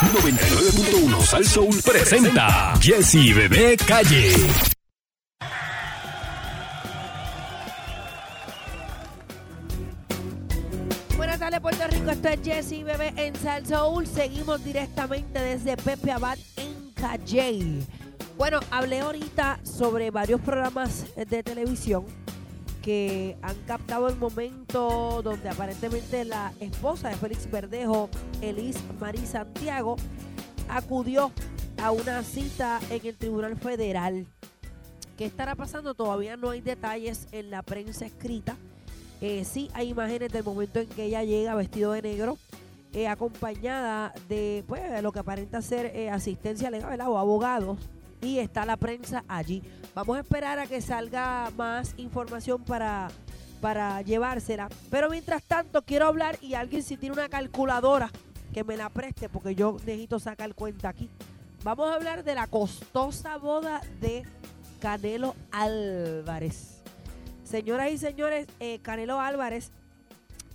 99.1 Sal Soul presenta Jesse Bebé Calle. Buenas tardes, Puerto Rico. Esto es Jesse Bebé en Sal Soul. Seguimos directamente desde Pepe Abad en Calle. Bueno, hablé ahorita sobre varios programas de televisión que han captado el momento donde aparentemente la esposa de Félix Verdejo, Elis Marí Santiago, acudió a una cita en el Tribunal Federal. ¿Qué estará pasando? Todavía no hay detalles en la prensa escrita. Eh, sí hay imágenes del momento en que ella llega vestido de negro, eh, acompañada de pues, lo que aparenta ser eh, asistencia legal ¿verdad? o abogados, y está la prensa allí. Vamos a esperar a que salga más información para, para llevársela. Pero mientras tanto, quiero hablar y alguien si tiene una calculadora que me la preste, porque yo necesito sacar cuenta aquí. Vamos a hablar de la costosa boda de Canelo Álvarez. Señoras y señores, eh, Canelo Álvarez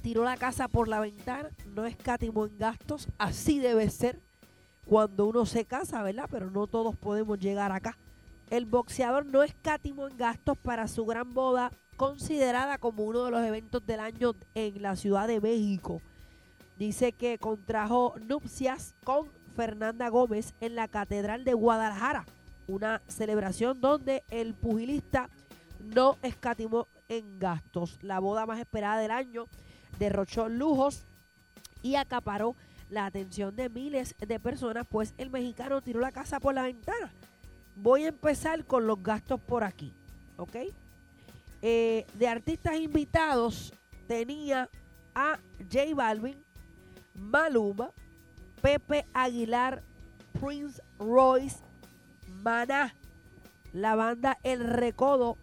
tiró la casa por la ventana, no escatimó en gastos, así debe ser cuando uno se casa, ¿verdad? Pero no todos podemos llegar acá. El boxeador no escatimó en gastos para su gran boda, considerada como uno de los eventos del año en la Ciudad de México. Dice que contrajo nupcias con Fernanda Gómez en la Catedral de Guadalajara, una celebración donde el pugilista no escatimó en gastos. La boda más esperada del año derrochó lujos y acaparó la atención de miles de personas, pues el mexicano tiró la casa por la ventana. Voy a empezar con los gastos por aquí, ¿ok? Eh, de artistas invitados tenía a J Balvin, Maluma, Pepe Aguilar, Prince Royce, Maná, la banda El Recodo,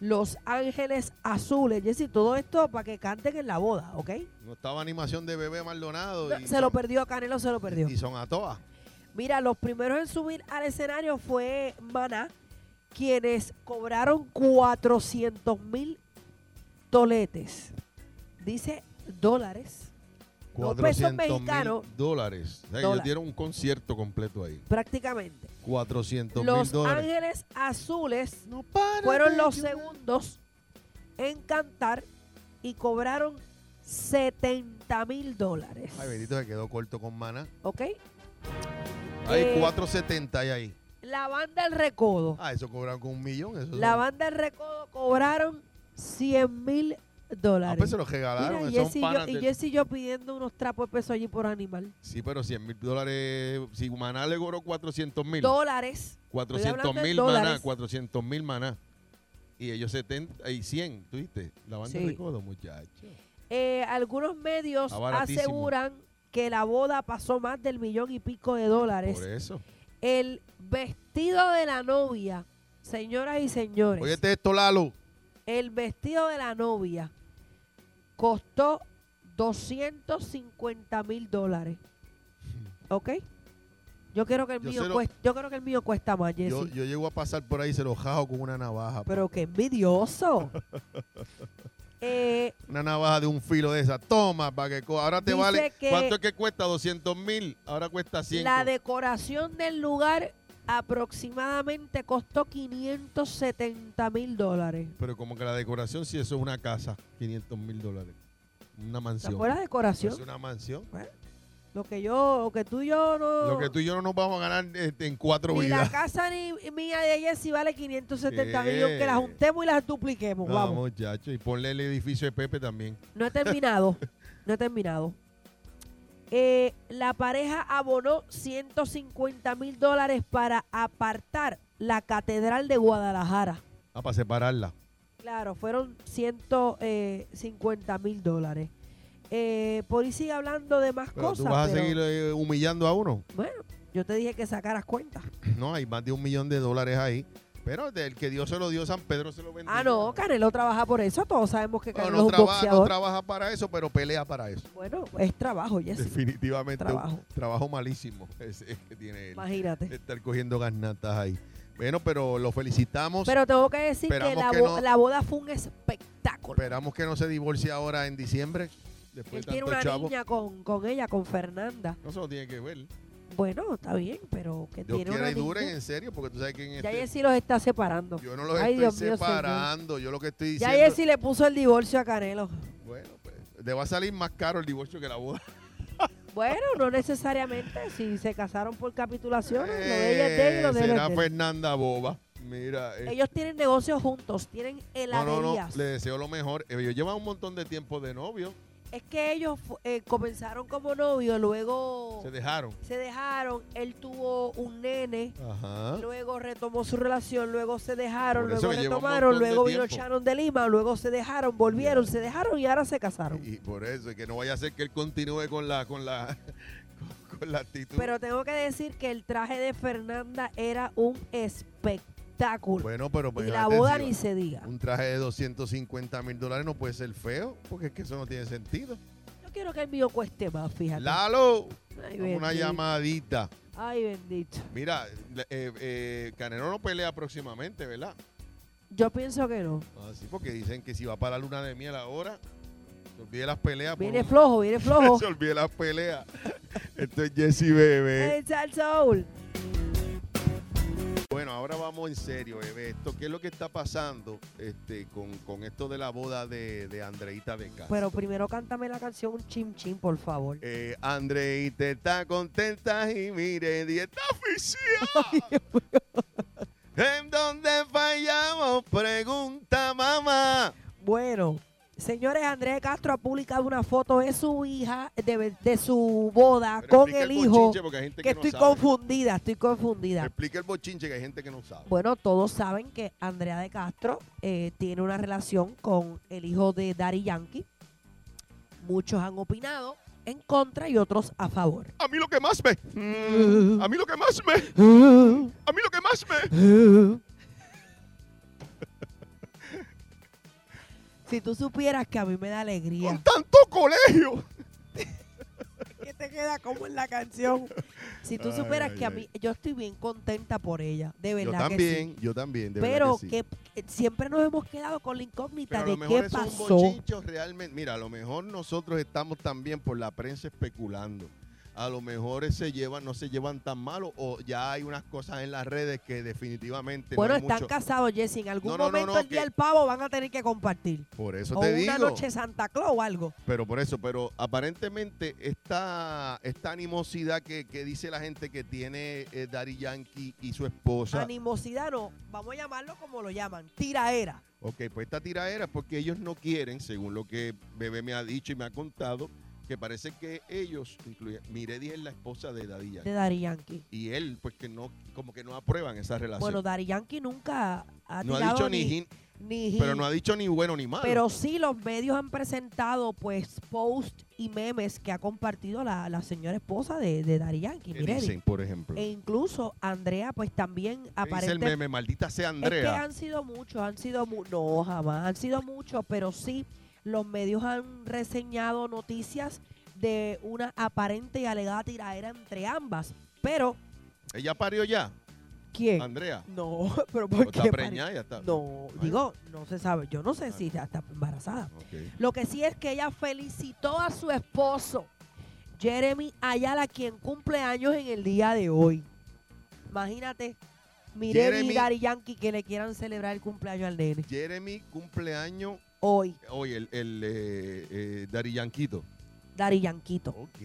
Los Ángeles Azules. Jessy, todo esto para que canten en la boda, ¿ok? No estaba animación de bebé Maldonado. y se lo perdió, Canelo se lo perdió. Y son a todas. Mira, los primeros en subir al escenario fue Maná, quienes cobraron 400 mil toletes. Dice dólares. No pesos 400 mexicanos, dólares. O sea, ellos dieron un concierto completo ahí. prácticamente. 400 mil Los dólares. Ángeles Azules No fueron los segundos en cantar y cobraron 70 mil dólares. Ay, bendito, se quedó corto con mana. ¿Ok? Hay Eh, 470 hay ahí. La banda El Recodo. Ah, eso cobraron con un millón. Eso La son- banda El Recodo cobraron 100 mil Ah, dólares. pues se los regalaron. Mira, y Jessy yo, y del- Jessy y yo pidiendo unos trapos de peso allí por animal. Sí, pero 100 mil dólares. Si Maná le cobró 400 mil. Dólares. 400 hablando en mil maná. dólares. 400 mil maná. Y ellos 70 y 100, ¿tú viste? La banda Sí. recodo, muchachos. Eh, algunos medios aseguran que la boda pasó más del millón y pico de dólares. Por eso. El vestido de la novia, señoras y señores, Oye, esto, Lalo. el vestido de la novia costó 250 mil dólares. ¿Ok? Yo quiero que el Yo mío lo- cuesta, yo creo que el mío cuesta más, Jessy. Yo, yo llego a pasar por ahí y se lo jajo con una navaja. Pero qué envidioso. Eh, Una navaja de un filo de esa. Toma, para que ahora te vale. que- ¿Cuánto es que cuesta? 200 mil. Ahora cuesta 100. la decoración del lugar aproximadamente costó 570 mil dólares. Pero como que la decoración, si eso es una casa, 500 mil dólares. Una mansión. fue la decoración. Es una mansión. Lo que yo, lo que tú y yo no. Lo que tú y yo no nos vamos a ganar este, en cuatro ni la vidas. casa ni mía de Jessy vale 570 mil, ¿Qué? aunque la juntemos y las dupliquemos. No, Vamos. muchacho. Y ponle el edificio de Pepe también. No he terminado. no he terminado. Eh, la pareja abonó 150 mil dólares para apartar la Catedral de Guadalajara. Ah, para separarla. Claro, fueron 150 mil dólares. Eh, por ahí sigue hablando de más Pero cosas. tú vas a seguir eh, humillando a uno. Bueno, yo te dije que sacaras cuenta. No, hay más de un millón de dólares ahí. Pero del que Dios se lo dio, San Pedro se lo vendió. Ah, no, Canelo trabaja por eso. Todos sabemos que No, Canelo no es un trabaja, no trabaja para eso, pero pelea para eso. bueno, es trabajo, Jessy. Definitivamente Trabajo. un trabajo malísimo ese que tiene él. Imagínate. Estar cogiendo garnatas ahí. Bueno, pero lo felicitamos. Pero tengo que decir que la, que no- la boda fue un espectáculo. Esperamos que no se divorcie ahora en diciembre. Después Él tiene una chavo. niña con, con ella, con Fernanda. No se lo tiene que ver. Bueno, está bien, pero que Dios tiene quiera una y duren, niña. en serio, porque tú sabes que en Ya este... Jessy los está separando. Yo no los Ay, estoy Dios mío, separando. Yo lo que estoy Ya diciendo... Jessy le puso el divorcio a Canelo. Bueno, pues le va a salir más caro el divorcio que la boda. Bueno, no necesariamente. Si se casaron por capitulaciones, lo de ella es de él y lo de es será de él. Fernanda Boba. Mira, eh, Ellos tienen negocios juntos, tienen no, heladerías. no, no, le deseo lo mejor. Ellos llevan un montón de tiempo de novio. Es que ellos eh, comenzaron como novios, luego Se dejaron. se dejaron, él tuvo un nene, Ajá. luego retomó su relación, luego se dejaron, Por luego retomaron, luego vino. Shannon de Lima, luego se dejaron, volvieron, se dejaron y ahora se casaron. Y por eso, que no vaya a ser que él continúe con la, con la, con, con la actitud. Pero tengo que decir que el traje de Fernanda era un espectáculo. Bueno, pero y pues, la imagínate boda ni se diga. Un traje de 250 mil dólares no puede ser feo, porque es que eso no tiene sentido. Yo quiero que el mío cueste más, fíjate. Lalo, Ay, una llamadita. Ay, bendito. Mira, eh, eh, Canelo no pelea próximamente, ¿verdad? Yo pienso que no. Ah, sí, porque dicen que si va para la luna de miel ahora, se olvide las peleas. por Viene flojo, viene flojo. se olvide las peleas. Esto es Jesse Bebé. El Soul. Bueno, ahora vamos en serio, bebé. Esto, ¿Qué es lo que está pasando este, con, con esto de la boda de, de Andreita de Castro? Pero primero cántame la canción Chim Chim, por favor. Eh, Andreita está contenta y mire, dieta oficial. ¿En dónde fallamos? Pregunta mamá. Bueno, señores, Andrés Castro ha publicado una foto de su hija, de, de su boda Pero con el hijo. hay gente Que que no estoy sabe. confundida, estoy confundida. Explica el bochinche que hay gente que no sabe. Bueno, todos saben que Andrea de Castro eh, tiene una relación con el hijo de Daddy Yankee. Muchos han opinado en contra y otros a favor. A mí lo que más me... A mí lo que más me... A mí lo que más me... Si tú supieras que a mí me da alegría. Con tanto colegio. que te queda como en la canción. Si tú Ay, supieras ay, que a mí, yo estoy bien contenta por ella, de Yo verdad que también, sí. yo también, de verdad Pero que sí. que, eh, siempre nos hemos quedado con la incógnita Pero a lo de mejor qué pasó. bochincho realmente. Mira, a lo mejor nosotros estamos también por la prensa especulando. A lo mejor se llevan, no se llevan tan malo o ya hay unas cosas en las redes que definitivamente Bueno, no hay están mucho. casados, Jessy. En algún No, no, no, momento el día del pavo van a tener que compartir. Por eso o te una digo. noche Santa Claus o algo. Pero por eso, pero aparentemente esta, esta animosidad que, que dice la gente que tiene eh, Daddy Yankee y su esposa. Animosidad no, vamos a llamarlo como lo llaman, tiraera. Ok, pues esta tiradera es porque ellos no quieren, según lo que Bebé me ha dicho y me ha contado, que parece que ellos, incluye, Miredi es la esposa de Daddy Yankee. de Daddy Yankee. Y él, pues que no, como que no aprueban esa relación. Bueno, Daddy Yankee nunca ha no ha dicho ni, ni, ni pero no ha dicho ni bueno ni malo. Pero sí los medios han presentado pues posts y memes que ha compartido la, la señora esposa de, de Daddy Yankee, ¿Qué Miredi. dicen, por ejemplo? E incluso Andrea pues también ¿Qué dice el meme? Maldita sea Es que Andrea. han sido muchos, han sido mu- no jamás, han sido muchos, pero sí los medios han reseñado noticias de una aparente y alegada tiradera entre ambas. Pero Ella parió ya, ¿quién? Andrea. No, pero ¿O ¿por está qué? preñada? Ya está. No, Ay. digo, no se sabe, yo no sé si ya está embarazada. Lo que sí es que ella felicitó a su esposo, Jeremy Ayala, quien cumple años en el día de hoy. Imagínate, Jeremy- y Daddy Yankee que le quieran celebrar el cumpleaños al nene. Jeremy cumpleaños Hoy, hoy, el, el eh, eh, Daddy Yanquito. Daddy Yanquito. Ok.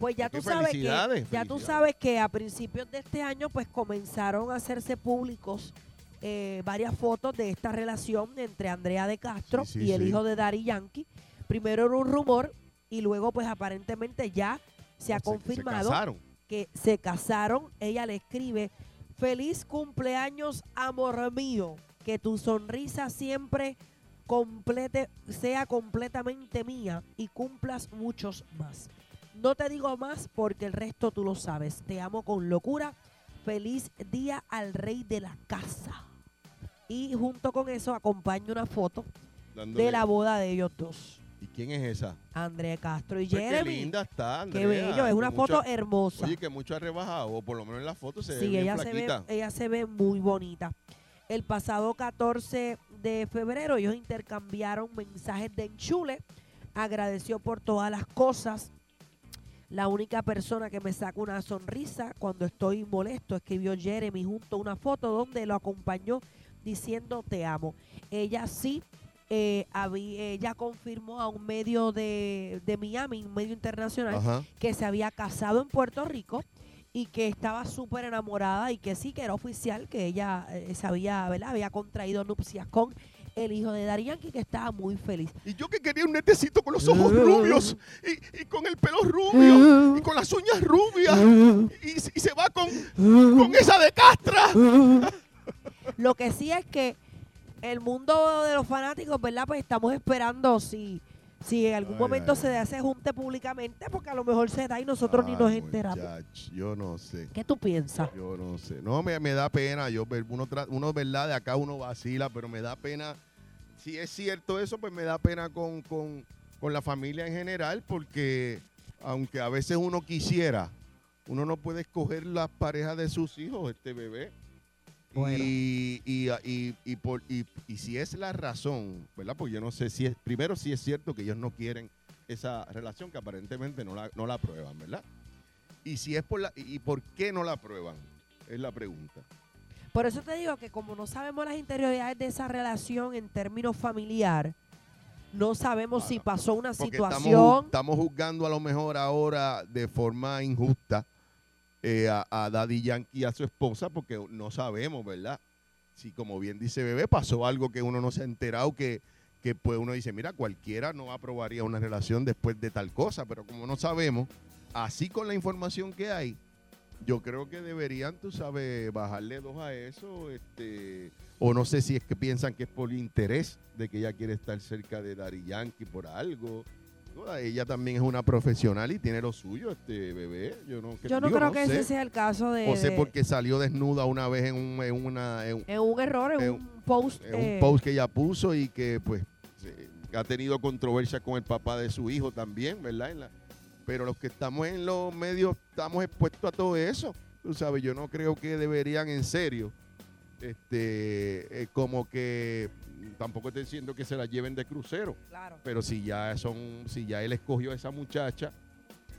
Pues ya tú sabes que ya tú sabes que a principios de este año pues comenzaron a hacerse públicos eh, varias fotos de esta relación entre Andrea de Castro Sí, sí, y el sí. hijo de Daddy Yankee. Primero era un rumor y luego pues aparentemente ya se ha confirmado Se casaron. que se casaron. Ella le escribe, feliz cumpleaños, amor mío, que tu sonrisa siempre complete, sea completamente mía y cumplas muchos más. No te digo más porque el resto tú lo sabes. Te amo con locura. Feliz día al rey de la casa. Y junto con eso acompaña una foto dándole- de la boda de ellos dos. ¿Y quién es esa? Andrea Castro y Pues qué Jeremy. linda está, Andrea. Qué bello, es una mucho- foto hermosa. Oye, que mucho ha rebajado, o por lo menos en la foto se ve Sí, bien ella se, ve, ella se ve muy bonita. El pasado 14 de febrero ellos intercambiaron mensajes de enchule. Agradeció por todas las cosas. La única persona que me saca una sonrisa cuando estoy molesto, escribió Jeremy junto a una foto donde lo acompañó diciendo te amo. Ella sí, eh, habí- ella confirmó a un medio de, de Miami, un medio internacional, Ajá. que se había casado en Puerto Rico y que estaba súper enamorada y que sí, que era oficial, que ella eh, sabía, ¿verdad? Había contraído nupcias con el hijo de Darían, que estaba muy feliz. Y yo que quería un netecito con los ojos rubios y, y con el pelo rubio y con las uñas rubias y, y se va con, con esa de castra. Lo que sí es que el mundo de los fanáticos, ¿verdad? Pues estamos esperando si, si en algún Ay, momento ay, se hace junte públicamente, porque a lo mejor se da y nosotros ni nos enteramos. muchach, yo no sé. ¿Qué tú piensas? Yo no sé. No, me, me da pena. Yo, uno, uno, verdad, de acá uno vacila, pero me da pena. Si es cierto eso, pues me da pena con, con, con la familia en general, porque aunque a veces uno quisiera, uno no puede escoger las parejas de sus hijos, este bebé. Bueno. Y, y, y, y por, y, y si es la razón, ¿verdad? Porque yo no sé si es, primero si es cierto que ellos no quieren esa relación, que aparentemente no la, no la aprueban, ¿verdad? Y si es por la, y por qué no la aprueban, es la pregunta. Por eso te digo que como no sabemos las interioridades de esa relación en términos familiar, no sabemos si pasó una Porque estamos, situación. estamos juzgando a lo mejor ahora de forma injusta eh, a, Daddy Yankee y a su esposa porque no sabemos, ¿verdad? Si como bien dice Bebé, pasó algo que uno no se ha enterado que, que pues uno dice, mira, cualquiera no aprobaría una relación después de tal cosa, pero como no sabemos, así con la información que hay, yo creo que deberían, tú sabes, bajarle dos a eso, este, o no sé si es que piensan que es por interés de que ella quiere estar cerca de Daddy Yankee por algo. Ella también es una profesional y tiene lo suyo, este bebé. Yo no, Yo no digo, creo que sé. ese sea el caso de, O sé de- porque salió desnuda una vez en un, en una, en, en un error, en en un post. en un eh, post que ella puso y que pues ha tenido controversia con el papá de su hijo también, ¿verdad? En la- pero los que estamos en los medios estamos expuestos a todo eso. Tú sabes, yo no creo que deberían en serio, este, eh, como que tampoco estoy diciendo que se la lleven de crucero, Claro. pero si ya son, si ya él escogió a esa muchacha,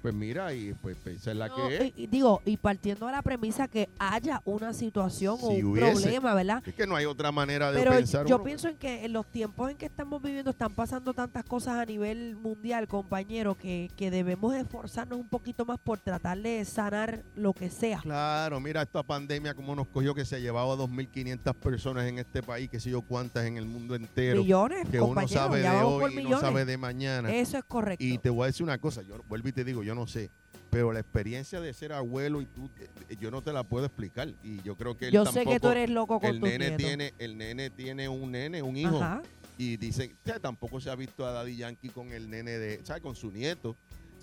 pues mira, y pues esa es la No, que es. y- y digo, y partiendo de la premisa que haya una situación o un hubiese. problema, ¿verdad? Es que no hay otra manera de Pero pensar. yo uno. pienso en que en los tiempos en que estamos viviendo están pasando tantas cosas a nivel mundial, compañero, que, que debemos esforzarnos un poquito más por tratar de sanar lo que sea. Claro, mira esta pandemia como nos cogió que se ha llevado a 2.500 personas en este país, que sé yo cuántas en el mundo entero, Millones, que uno sabe de hoy y no sabe de mañana. Eso es correcto. Y te voy a decir una cosa, yo vuelvo y te digo, yo no sé, pero la experiencia de ser abuelo y tú, eh, yo no te la puedo explicar. Y yo creo que él yo sé que tú eres loco con el nene tiene, el nene tiene un nene, un hijo, Ajá. y dicen, tampoco se ha visto a Daddy Yankee con el nene de, ¿sabes? Con su nieto.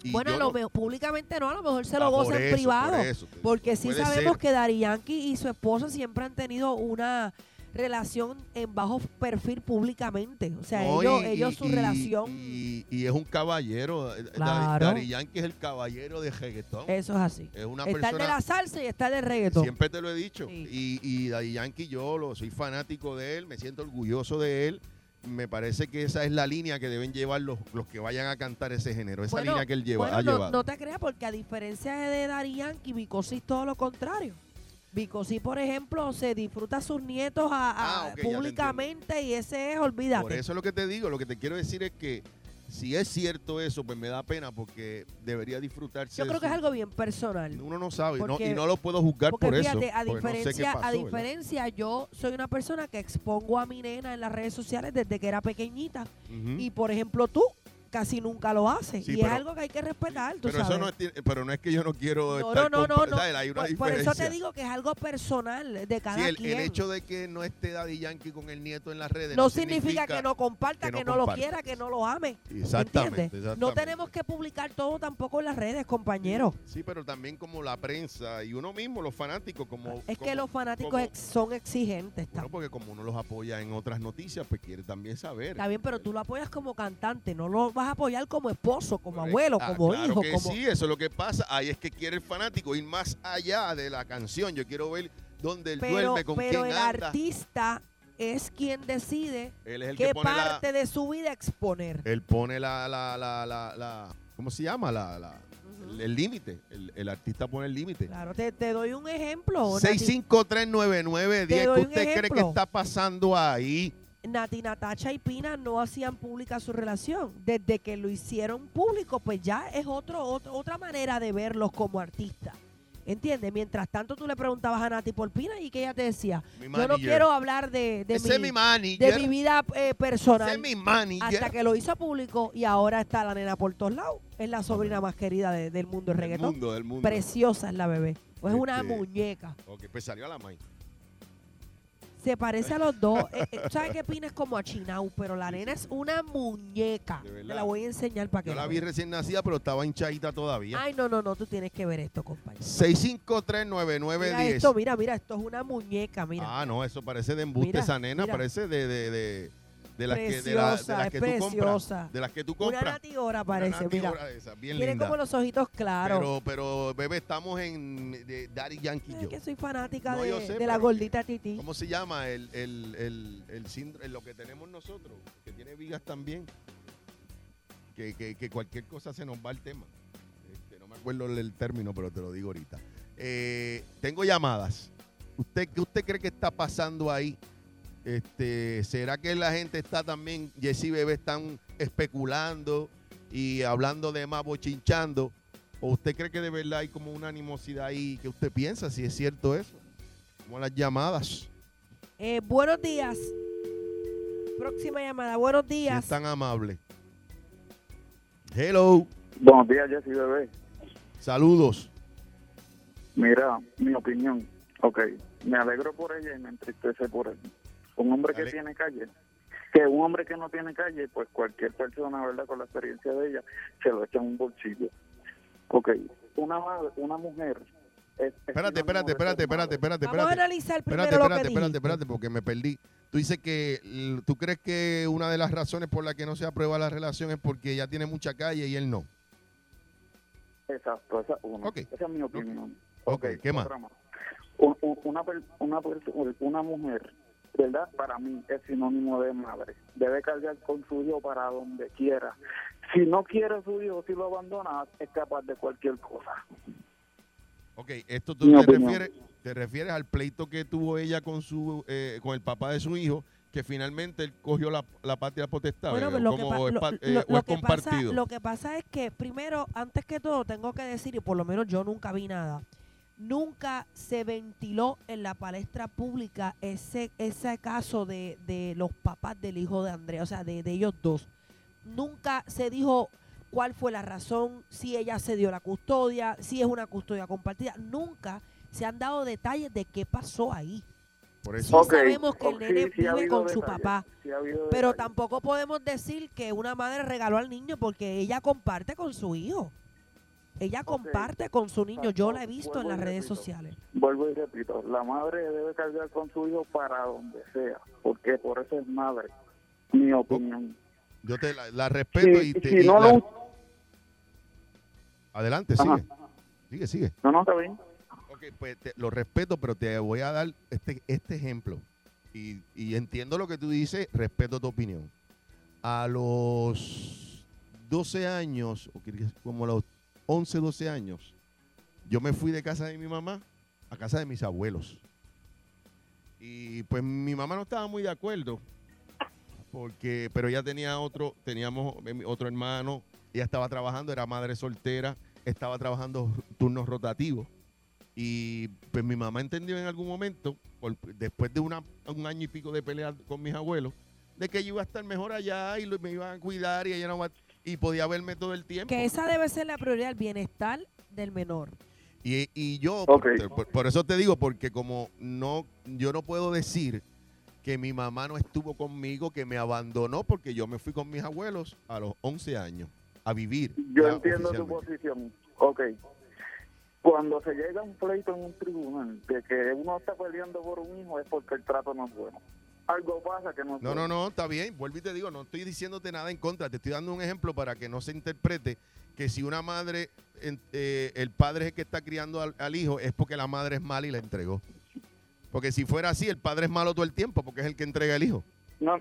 Y Bueno, yo a lo no- mejor, públicamente no, a lo mejor se Ah, lo goza en privado. por eso. Porque sí sabemos ser. que Dari Yankee y su esposa siempre han tenido una relación en bajo perfil públicamente. O sea, No, ellos, y- ellos y- su y- relación, Y, y es un caballero. Claro. Daddy Yankee es el caballero de reggaetón. eso es así. es una Está el de persona. la salsa y está de reggaetón. Siempre te lo he dicho. Sí. Y, y Daddy Yankee, yo lo, soy fanático de él, me siento orgulloso de él. Me parece que esa es la línea que deben llevar los, los que vayan a cantar ese género. Esa Bueno, línea que él lleva, Bueno, ha no, llevado. no te creas, porque a diferencia de Dari Yankee, Vicosí es todo lo contrario. Vicosí, por ejemplo, se disfruta a sus nietos a- a- Ah, públicamente y ese es, olvídate. Por eso es lo que te digo. Lo que te quiero decir es que si es cierto eso, pues me da pena porque debería disfrutarse. Yo de creo que es algo bien personal. Uno no sabe y no- Porque- y no lo puedo juzgar Porque por fíjate, eso. a porque no sé qué diferencia, pasó, a ¿verdad? diferencia, yo soy una persona que expongo a mi nena en las redes sociales desde que era pequeñita. Y por ejemplo, tú casi nunca lo haces. Sí, y pero- es algo que hay que respetar, tú pero sabes. eso no es, pero no es que yo no quiero No, estar no, no, no. Hay una por, por eso te digo que es algo personal de cada Sí, el, el quien. hecho de que no esté Daddy Yankee con el nieto en las redes no significa, que no comparta, que que no lo quiera, que no lo ame. Exactamente. No tenemos que publicar todo tampoco en las redes, compañeros. Sí, pero también como la prensa y uno mismo, los fanáticos, como... Es que los fanáticos como- ex- son exigentes. Bueno, porque como uno los apoya en otras noticias, pues quiere también saber. Está bien, pero tú lo apoyas como cantante, no lo vas a apoyar como esposo, como Correcto. abuelo, Ah, como claro hijo, que como... sí, eso es lo que pasa. Ahí es que quiere el fanático ir más allá de la canción. Yo quiero ver dónde él pero, duerme, con pero quién el anda. artista es quien decide Él es el qué que pone la, parte de su vida exponer. él pone la, la, la, la, la- ¿cómo se llama? La, la- el límite. El, el artista pone el límite. Claro, te, te doy un ejemplo. Nati, 6539910. Te ¿Qué usted cree que ejemplo. está pasando ahí? Nati Natacha y Pina no hacían pública su relación. Desde que lo hicieron público, pues ya es otro, otro- otra manera de verlos como artistas. ¿Entiendes? Mientras tanto tú le preguntabas a Nati por Pina y que ella te decía, Mi yo no quiero hablar de, mi mi, manager. de mi vida eh, personal. mi. Hasta que lo hizo público y ahora está la nena por todos lados. Es la sobrina más querida de- del mundo del Del reggaetón. mundo, del mundo. Preciosa es la bebé. Pues es una Este- muñeca. Ok, pues salió a la main. Se parece a los dos. Eh, eh, ¿Sabes qué Pina es como a Chinau? Pero la nena es una muñeca. De Te verdad. la voy a enseñar para que Yo la la vi veas. recién nacida, pero estaba hinchadita todavía. Ay, no, no, no. Tú tienes que ver esto, compañero. Mira 6539910. esto, mira, mira. Esto es una muñeca, mira. Ah, no, eso parece de embuste Mira, esa nena, mira. parece de, de, de, de las que, de, la- de las que tú compras. De las que tú una Una parece, Nati mira. Bien Tiene linda. como los ojitos claros. Pero, pero, bebé, estamos en de Daddy Yankee es yo. que soy fanática No, de, yo sé, de la gordita Titi. ¿Cómo se llama? El, el, el, el síndrome, lo que tenemos nosotros, que tiene vigas también. Que, que, que cualquier cosa se nos va el tema. Este, no me acuerdo el término, pero te lo digo ahorita. Eh, tengo llamadas. ¿Usted, ¿Qué usted cree que está pasando ahí? Este, ¿Será que la gente está también, Jesse y Bebé están especulando y hablando de más bochinchando? ¿O usted cree que de verdad hay como una animosidad ahí? ¿Qué usted piensa? Si es cierto eso. Como las llamadas. Eh, buenos días. Próxima llamada. Buenos Si días. es tan amable. Hello. Buenos días, Jessy Bebé. Saludos. Mira, mi opinión. Ok, me alegro por ella y me entristece por él. Un hombre que Ale- tiene calle, que un hombre que no tiene calle, pues cualquier persona, ¿verdad? Con la experiencia de ella, se lo echa en un bolsillo. Ok, una, madre- una mujer... es- es Espérate, espérate, espérate, espérate, madre. espérate, Vamos a espérate. analizar primero Espérate, lo espérate, que espérate, espérate, porque me perdí. Tú dices que tú crees que una de las razones por la que no se aprueba la relación es porque ella tiene mucha calle y él no. Exacto, esa, uno. Ok. esa es mi opinión. Ok, ¿qué más? Una, una, una mujer, ¿verdad? Para mí es sinónimo de madre. Debe cargar con su hijo para donde quiera. Si no quiere su hijo, si lo abandona, es capaz de cualquier cosa. Ok, esto tú te refieres, te refieres al pleito que tuvo ella con su eh, con el papá de su hijo, que finalmente él cogió la, la patria potestad. Bueno, lo, que, como pa- es lo- pa- lo- eh, lo que pasa, compartido. lo que pasa es que, primero, antes que todo, tengo que decir, y por lo menos yo nunca vi nada, nunca se ventiló en la palestra pública ese, ese caso de, de los papás del hijo de Andrea, o sea, de, de ellos dos. Nunca se dijo cuál fue la razón, si ella se dio la custodia, si es una custodia compartida. Nunca se han dado detalles de qué pasó ahí. Por Sí eso. Ok, sabemos que el nene sí, sí vive con su papá. sí Pero detalles. tampoco podemos decir que una madre regaló al niño porque ella comparte con su hijo. Ella comparte con su niño. Yo la he visto en las redes repito. sociales. Vuelvo y repito, la madre debe cargar con su hijo para donde sea, porque por eso es madre. Mi opinión. Yo te la, la respeto Si- y te. si y no la- lo- Adelante, Ajá. sigue. Sigue, sigue. No, no, está bien. Ok, pues te- lo respeto, pero te voy a dar este, este ejemplo. Y, y entiendo lo que tú dices, respeto tu opinión. A los 12 años, o como los 11, 12 años, yo me fui de casa de mi mamá a casa de mis abuelos. Y pues mi mamá no estaba muy de acuerdo, porque, pero ella tenía otro, teníamos eh, otro hermano, ella estaba trabajando, era madre soltera, estaba trabajando turnos rotativos. Y pues mi mamá entendió en algún momento, después de una, un año y pico de pelear con mis abuelos, de que yo iba a estar mejor allá y me iban a cuidar y ella no va- y podía verme todo el tiempo. Que esa debe ser la prioridad, el bienestar del menor. Y, y yo, Ok. por, por- por eso te digo, porque como no, yo no puedo decir que mi mamá no estuvo conmigo, que me abandonó, porque yo me fui con mis abuelos a los 11 años a vivir. Yo ya entiendo tu posición. Ok. Cuando se llega a un pleito en un tribunal de que uno está peleando por un hijo es porque el trato no es bueno. Algo pasa que no No, no, no, está bien. Vuelvo y te digo, no estoy diciéndote nada en contra. Te estoy dando un ejemplo para que no se interprete que si una madre, eh, el padre es el que está criando al, al hijo, es porque la madre es mala y la entregó. Porque si fuera así, el padre es malo todo el tiempo porque es el que entrega el hijo. No,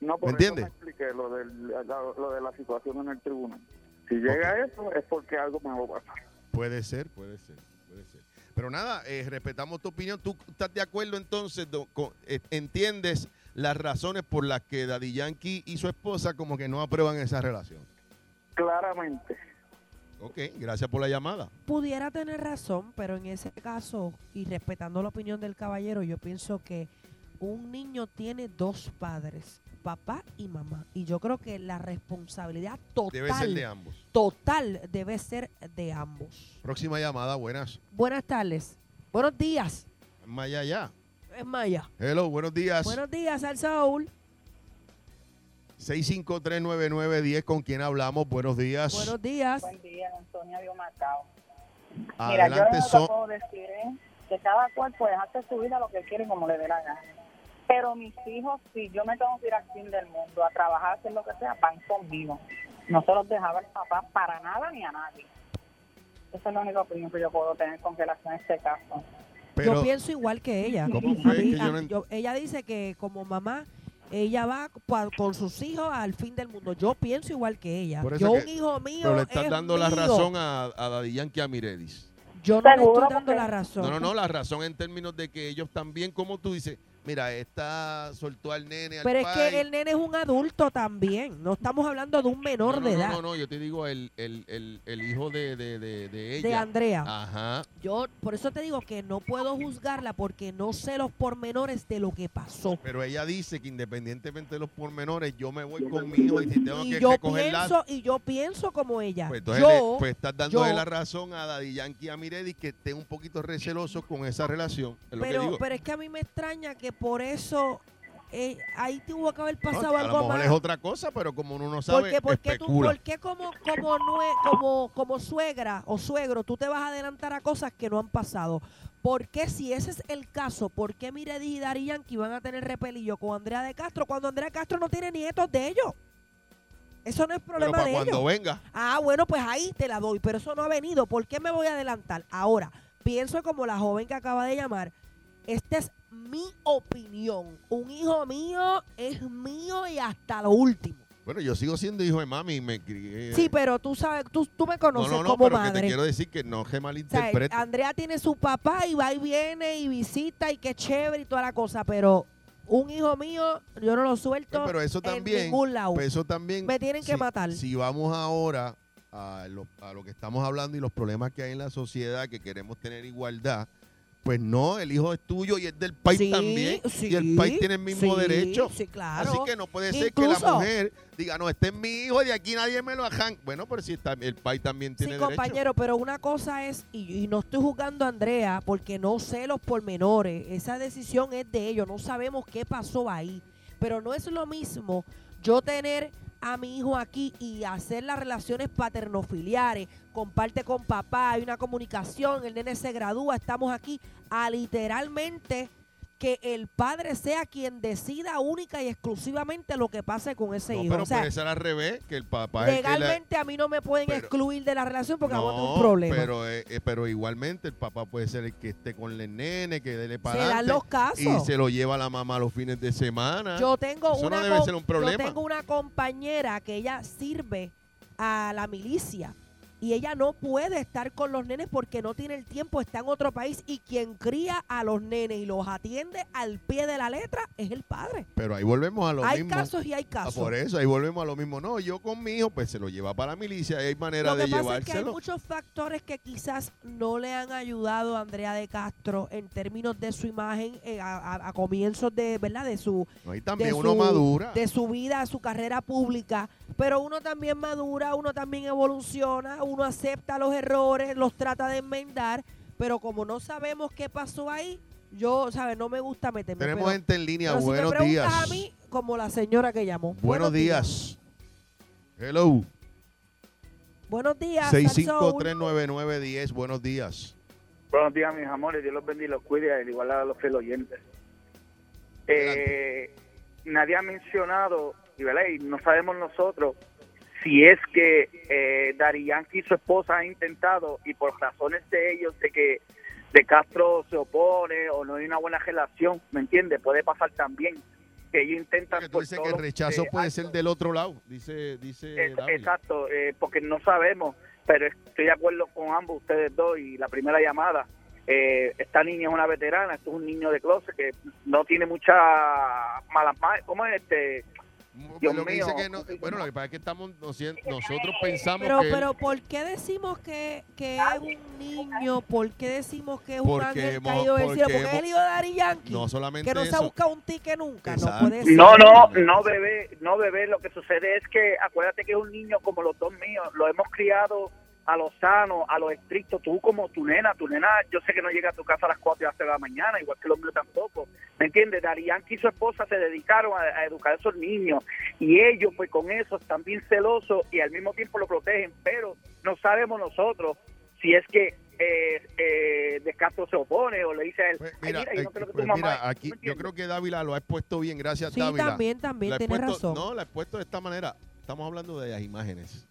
no por ¿Me entiendes? eso me expliqué lo, del, la- lo de la situación en el tribunal. Si llega a eso es porque algo me va a pasar. Puede ser, puede ser, puede ser. Pero nada, eh, respetamos tu opinión. ¿Tú estás de acuerdo entonces? do- con- eh, ¿Entiendes las razones por las que Daddy Yankee y su esposa como que no aprueban esa relación? Claramente. Ok, gracias por la llamada. Pudiera tener razón, pero en ese caso, y respetando la opinión del caballero, yo pienso que un niño tiene dos padres, papá y mamá. Y yo creo que la responsabilidad total, Debe ser de ambos. total debe ser de ambos. Próxima llamada, buenas. Buenas tardes. Buenos días. Maya ya. Es Maya. Hello, buenos días. Buenos días, al Saúl. 6539910, ¿con quién hablamos? Buenos días. Buenos días. Buen día, Antonia Dio Macao. Mira, yo son. puedo decir es que cada cual puede hacer su vida lo que quiere y como le dé la gana. Pero mis hijos, si yo me tengo que ir al fin del mundo a trabajar, hacer lo que sea, van conmigo. No se los dejaba el papá para nada ni a nadie. Esa es la única opinión que yo puedo tener con relación a este caso. Pero, yo pienso igual que ella. ¿Cómo A fue? mí- Que yo no yo- ella dice que como mamá, ella va pa- con sus hijos al fin del mundo. Yo pienso igual que ella. Yo, que- un hijo mío. pero le estás es dando la mío. razón a, a Daddy Yankee a Miredis. Yo no le estoy dando porque- la razón. No, no, no, la razón en términos de que ellos también, como tú dices, mira, esta soltó al nene, al Pero es pai. que el nene es un adulto también. No estamos hablando de un menor no, no, de no, edad. No, no, yo te digo el, el, el, el hijo de, de, de, de ella. de Andrea. Ajá. Yo por eso te digo que no puedo juzgarla porque no sé los pormenores de lo que pasó. Pero ella dice que independientemente de los pormenores, yo me voy con mi hijo y si tengo Y que yo la... pienso y yo pienso como ella. Pues entonces yo le- pues estás dándole yo- la razón a Daddy Yankee y a Miredis que estén un poquito recelosos con esa relación. Es lo que pero digo. pero es que a mí me extraña que por eso eh, ahí tuvo que haber No, pasado a lo algo mejor más. es otra cosa, pero como uno no sabe, Porque, ¿por qué tú, especula. por qué como, como, nue- como, como suegra o suegro tú te vas a adelantar a cosas que no han pasado? ¿Por qué si ese es el caso, por qué Miredis y Dari Yankee van a tener repelillo con Andrea de Castro cuando Andrea Castro no tiene nietos de ellos? Eso no es Pero problema para de cuando ellos. venga, Ah, bueno, pues ahí te la doy, pero eso no ha venido. ¿Por qué me voy a adelantar? Ahora, pienso como la joven que acaba de llamar. Esta es mi opinión. Un hijo mío es mío y hasta lo último. bueno, yo sigo siendo hijo de mami y me crié. Sí, pero tú sabes, tú, tú me no, conoces no, no, como pero que te quiero decir que no O sea, malinterprete. Andrea tiene su papá y va y viene y visita y qué chévere y toda la cosa, pero un hijo mío yo no lo suelto pero eso en también, ningún lado. pues eso también. Me tienen que matar. Si vamos ahora a lo, a lo que estamos hablando y los problemas que hay en la sociedad, que queremos tener igualdad, pues no, el hijo es tuyo y es del país Sí, también. sí, y el país tiene el mismo sí, derecho. Sí, claro. Así que no puede ser que la mujer diga, no, este es mi hijo y de aquí nadie me lo ajan. Bueno, pero si está, el país también Sí, tiene derecho. compañero, pero una cosa es, y, y no estoy juzgando a Andrea porque no sé los pormenores, esa decisión es de ellos, no sabemos qué pasó ahí, pero no es lo mismo yo tener a mi hijo aquí y hacer las relaciones paternofiliares, comparte con papá, hay una comunicación, el nene se gradúa, estamos aquí, a literalmente que el padre sea quien decida única y exclusivamente lo que pase con ese No, hijo. pero O sea, puede ser al revés, que el papá es el que la- Legalmente a mí no me pueden Pero- excluir de la relación porque vamos a tener No, un problema. Pero, eh, eh, pero igualmente el papá puede ser el que esté con el nene, que dele para se dan los casos. y se lo lleva la mamá los fines de semana. Yo tengo Eso no una debe com- ser un problema. Yo tengo una compañera que ella sirve a la milicia y ella no puede estar con los nenes porque no tiene el tiempo, está en otro país y quien cría a los nenes y los atiende al pie de la letra es el padre. pero ahí volvemos a lo hay mismo. casos y hay Ah, casos. por eso, ahí volvemos a lo mismo. No, yo con mi hijo, pues se lo lleva para la milicia y hay manera Lo de pasa es que hay muchos factores que quizás no le han ayudado a Andrea de Castro en términos de su imagen eh, a, a- a comienzos de, ¿verdad? De su No, y también de uno su- madura. de su vida, su carrera pública, pero uno también madura, uno también evoluciona, uno acepta los errores, los trata de enmendar, pero como no sabemos qué pasó ahí, yo, ¿sabes? No me gusta meterme. Tenemos pero, gente en línea. pero si me Buenos preguntas días. a mí, como la señora que llamó. Buenos días. Hello. Buenos días. Sal Soul. 6539910. Buenos días. Buenos días, mis amores. Dios los bendiga y los cuide, al igual a los fieles oyentes. Eh, nadie ha mencionado, y, ¿verdad? y no sabemos nosotros, si es que eh, Dari Yankee y su esposa han intentado, y por razones de ellos, de que de Castro se opone o no hay una buena relación, ¿me entiende? Puede pasar también. que ellos intentan Que tú por dices que el rechazo eh, puede ser del otro lado, dice, dice Es- exacto, eh, porque no sabemos, pero estoy de acuerdo con ambos ustedes dos y la primera llamada. eh, esta niña es una veterana, esto es un niño de closet que no tiene muchas malas. ¿Cómo es este? Dios lo que dice mío. que no- bueno, lo que pasa es que estamos nosotros pensamos Pero, que pero ¿por qué decimos que, que es un niño? ¿Por qué decimos que es un ángel hemos- caído del cielo? porque es el hijo de Daddy Yankee. no solamente que no se ha eso. buscado un ticket nunca. Exacto. No puede ser. No, no, no, bebé, no, bebé. Lo que sucede es que acuérdate que es un niño como los dos míos. Lo hemos criado a lo sano, a lo estricto. Tú como tu nena, tu nena, yo sé que no llega a tu casa a las 4 y las 3 de la mañana, igual que los míos tampoco. ¿Me entiendes? Dari Yankee y su esposa se dedicaron a, a educar a esos niños y ellos pues con eso están bien celosos y al mismo tiempo lo protegen, pero no sabemos nosotros si es que eh, eh, De Castro se opone o le dice a él, Pues, "Ay, mira, mira, yo no eh, creo que tu pues, mamá mira, es". ¿Tú aquí yo creo que Dávila lo ha expuesto bien, gracias Sí, Dávila. también, también, ha tienes expuesto- razón. No, la he puesto de esta manera. Estamos hablando de las imágenes.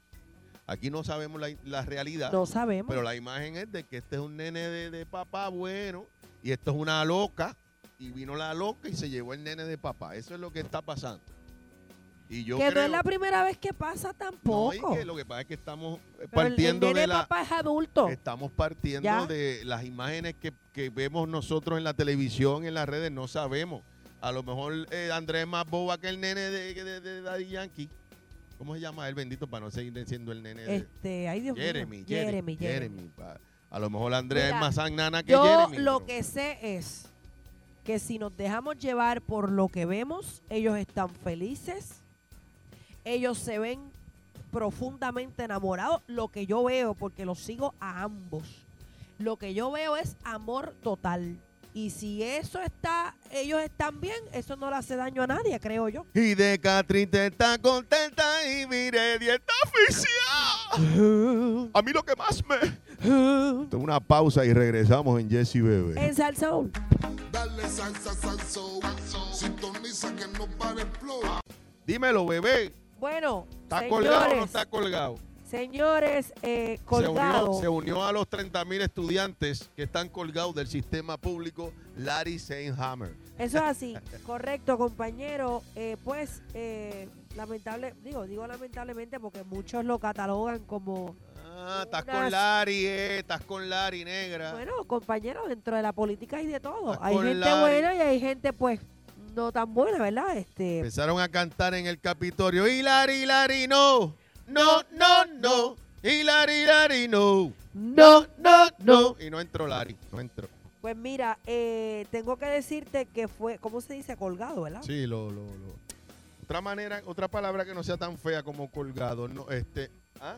Aquí no sabemos la, la realidad, No sabemos. pero la imagen es de que este es un nene de, de papá bueno y esto es una loca y vino la loca y se llevó el nene de papá. Eso es lo que está pasando. Y yo que no es la primera vez que pasa no, tampoco. y que lo que pasa es que estamos Pero el- partiendo el, nene de la papá es adulto. Estamos partiendo ¿Ya? de las imágenes que, que vemos nosotros en la televisión, en las redes, no sabemos. A lo mejor eh, Andrés es más boba que el nene de, de, de Daddy Yankee. ¿Cómo se llama él, bendito, para no seguir siendo el nene de Este, ay Dios Jeremy, mío. Jeremy, Jeremy, Jeremy. Jeremy, pa- A lo mejor Andrés Mira, es más sagnana que Yo Jeremy. lo pero- que sé es que si nos dejamos llevar por lo que vemos, ellos están felices, ellos se ven profundamente enamorados, lo que yo veo, porque los sigo a ambos, lo que yo veo es amor total. Y si eso está, ellos están bien, eso no le hace daño a nadie, creo yo. Y de Catrín te está contenta y mire dieta oficial. A mí lo que más me... Es una pausa y regresamos en Jesse Bebé. En Salsoul. Dale salsa, salso, sintoniza que no pare el flow. Dímelo, bebé. Bueno, ¿Está colgado o no está colgado? Señores, eh, Se colgado. unió, se unió a los 30 mil estudiantes que están colgados del sistema público Larry Seinhammer. Eso es así, correcto, compañero. Eh, pues, eh, lamentable, digo, digo lamentablemente porque muchos lo catalogan como, Ah, estás Unas- con Larry, eh, estás con Larry, negra. bueno, compañero, dentro de la política hay de todo. Estás Hay gente Larry. buena y hay gente, pues, no tan buena, ¿verdad? Este, Empezaron a cantar en el Capitolio. Y Larry, Larry, no. No, no, no. Y Larry, Larry, no. no, no, no. Y no entró Larry, no entró. Pues mira, eh, tengo que decirte que fue, ¿cómo se dice? Colgado, ¿verdad? Sí, lo, lo, lo. Otra manera, otra palabra que no sea tan fea como colgado. No, este. ¿ah?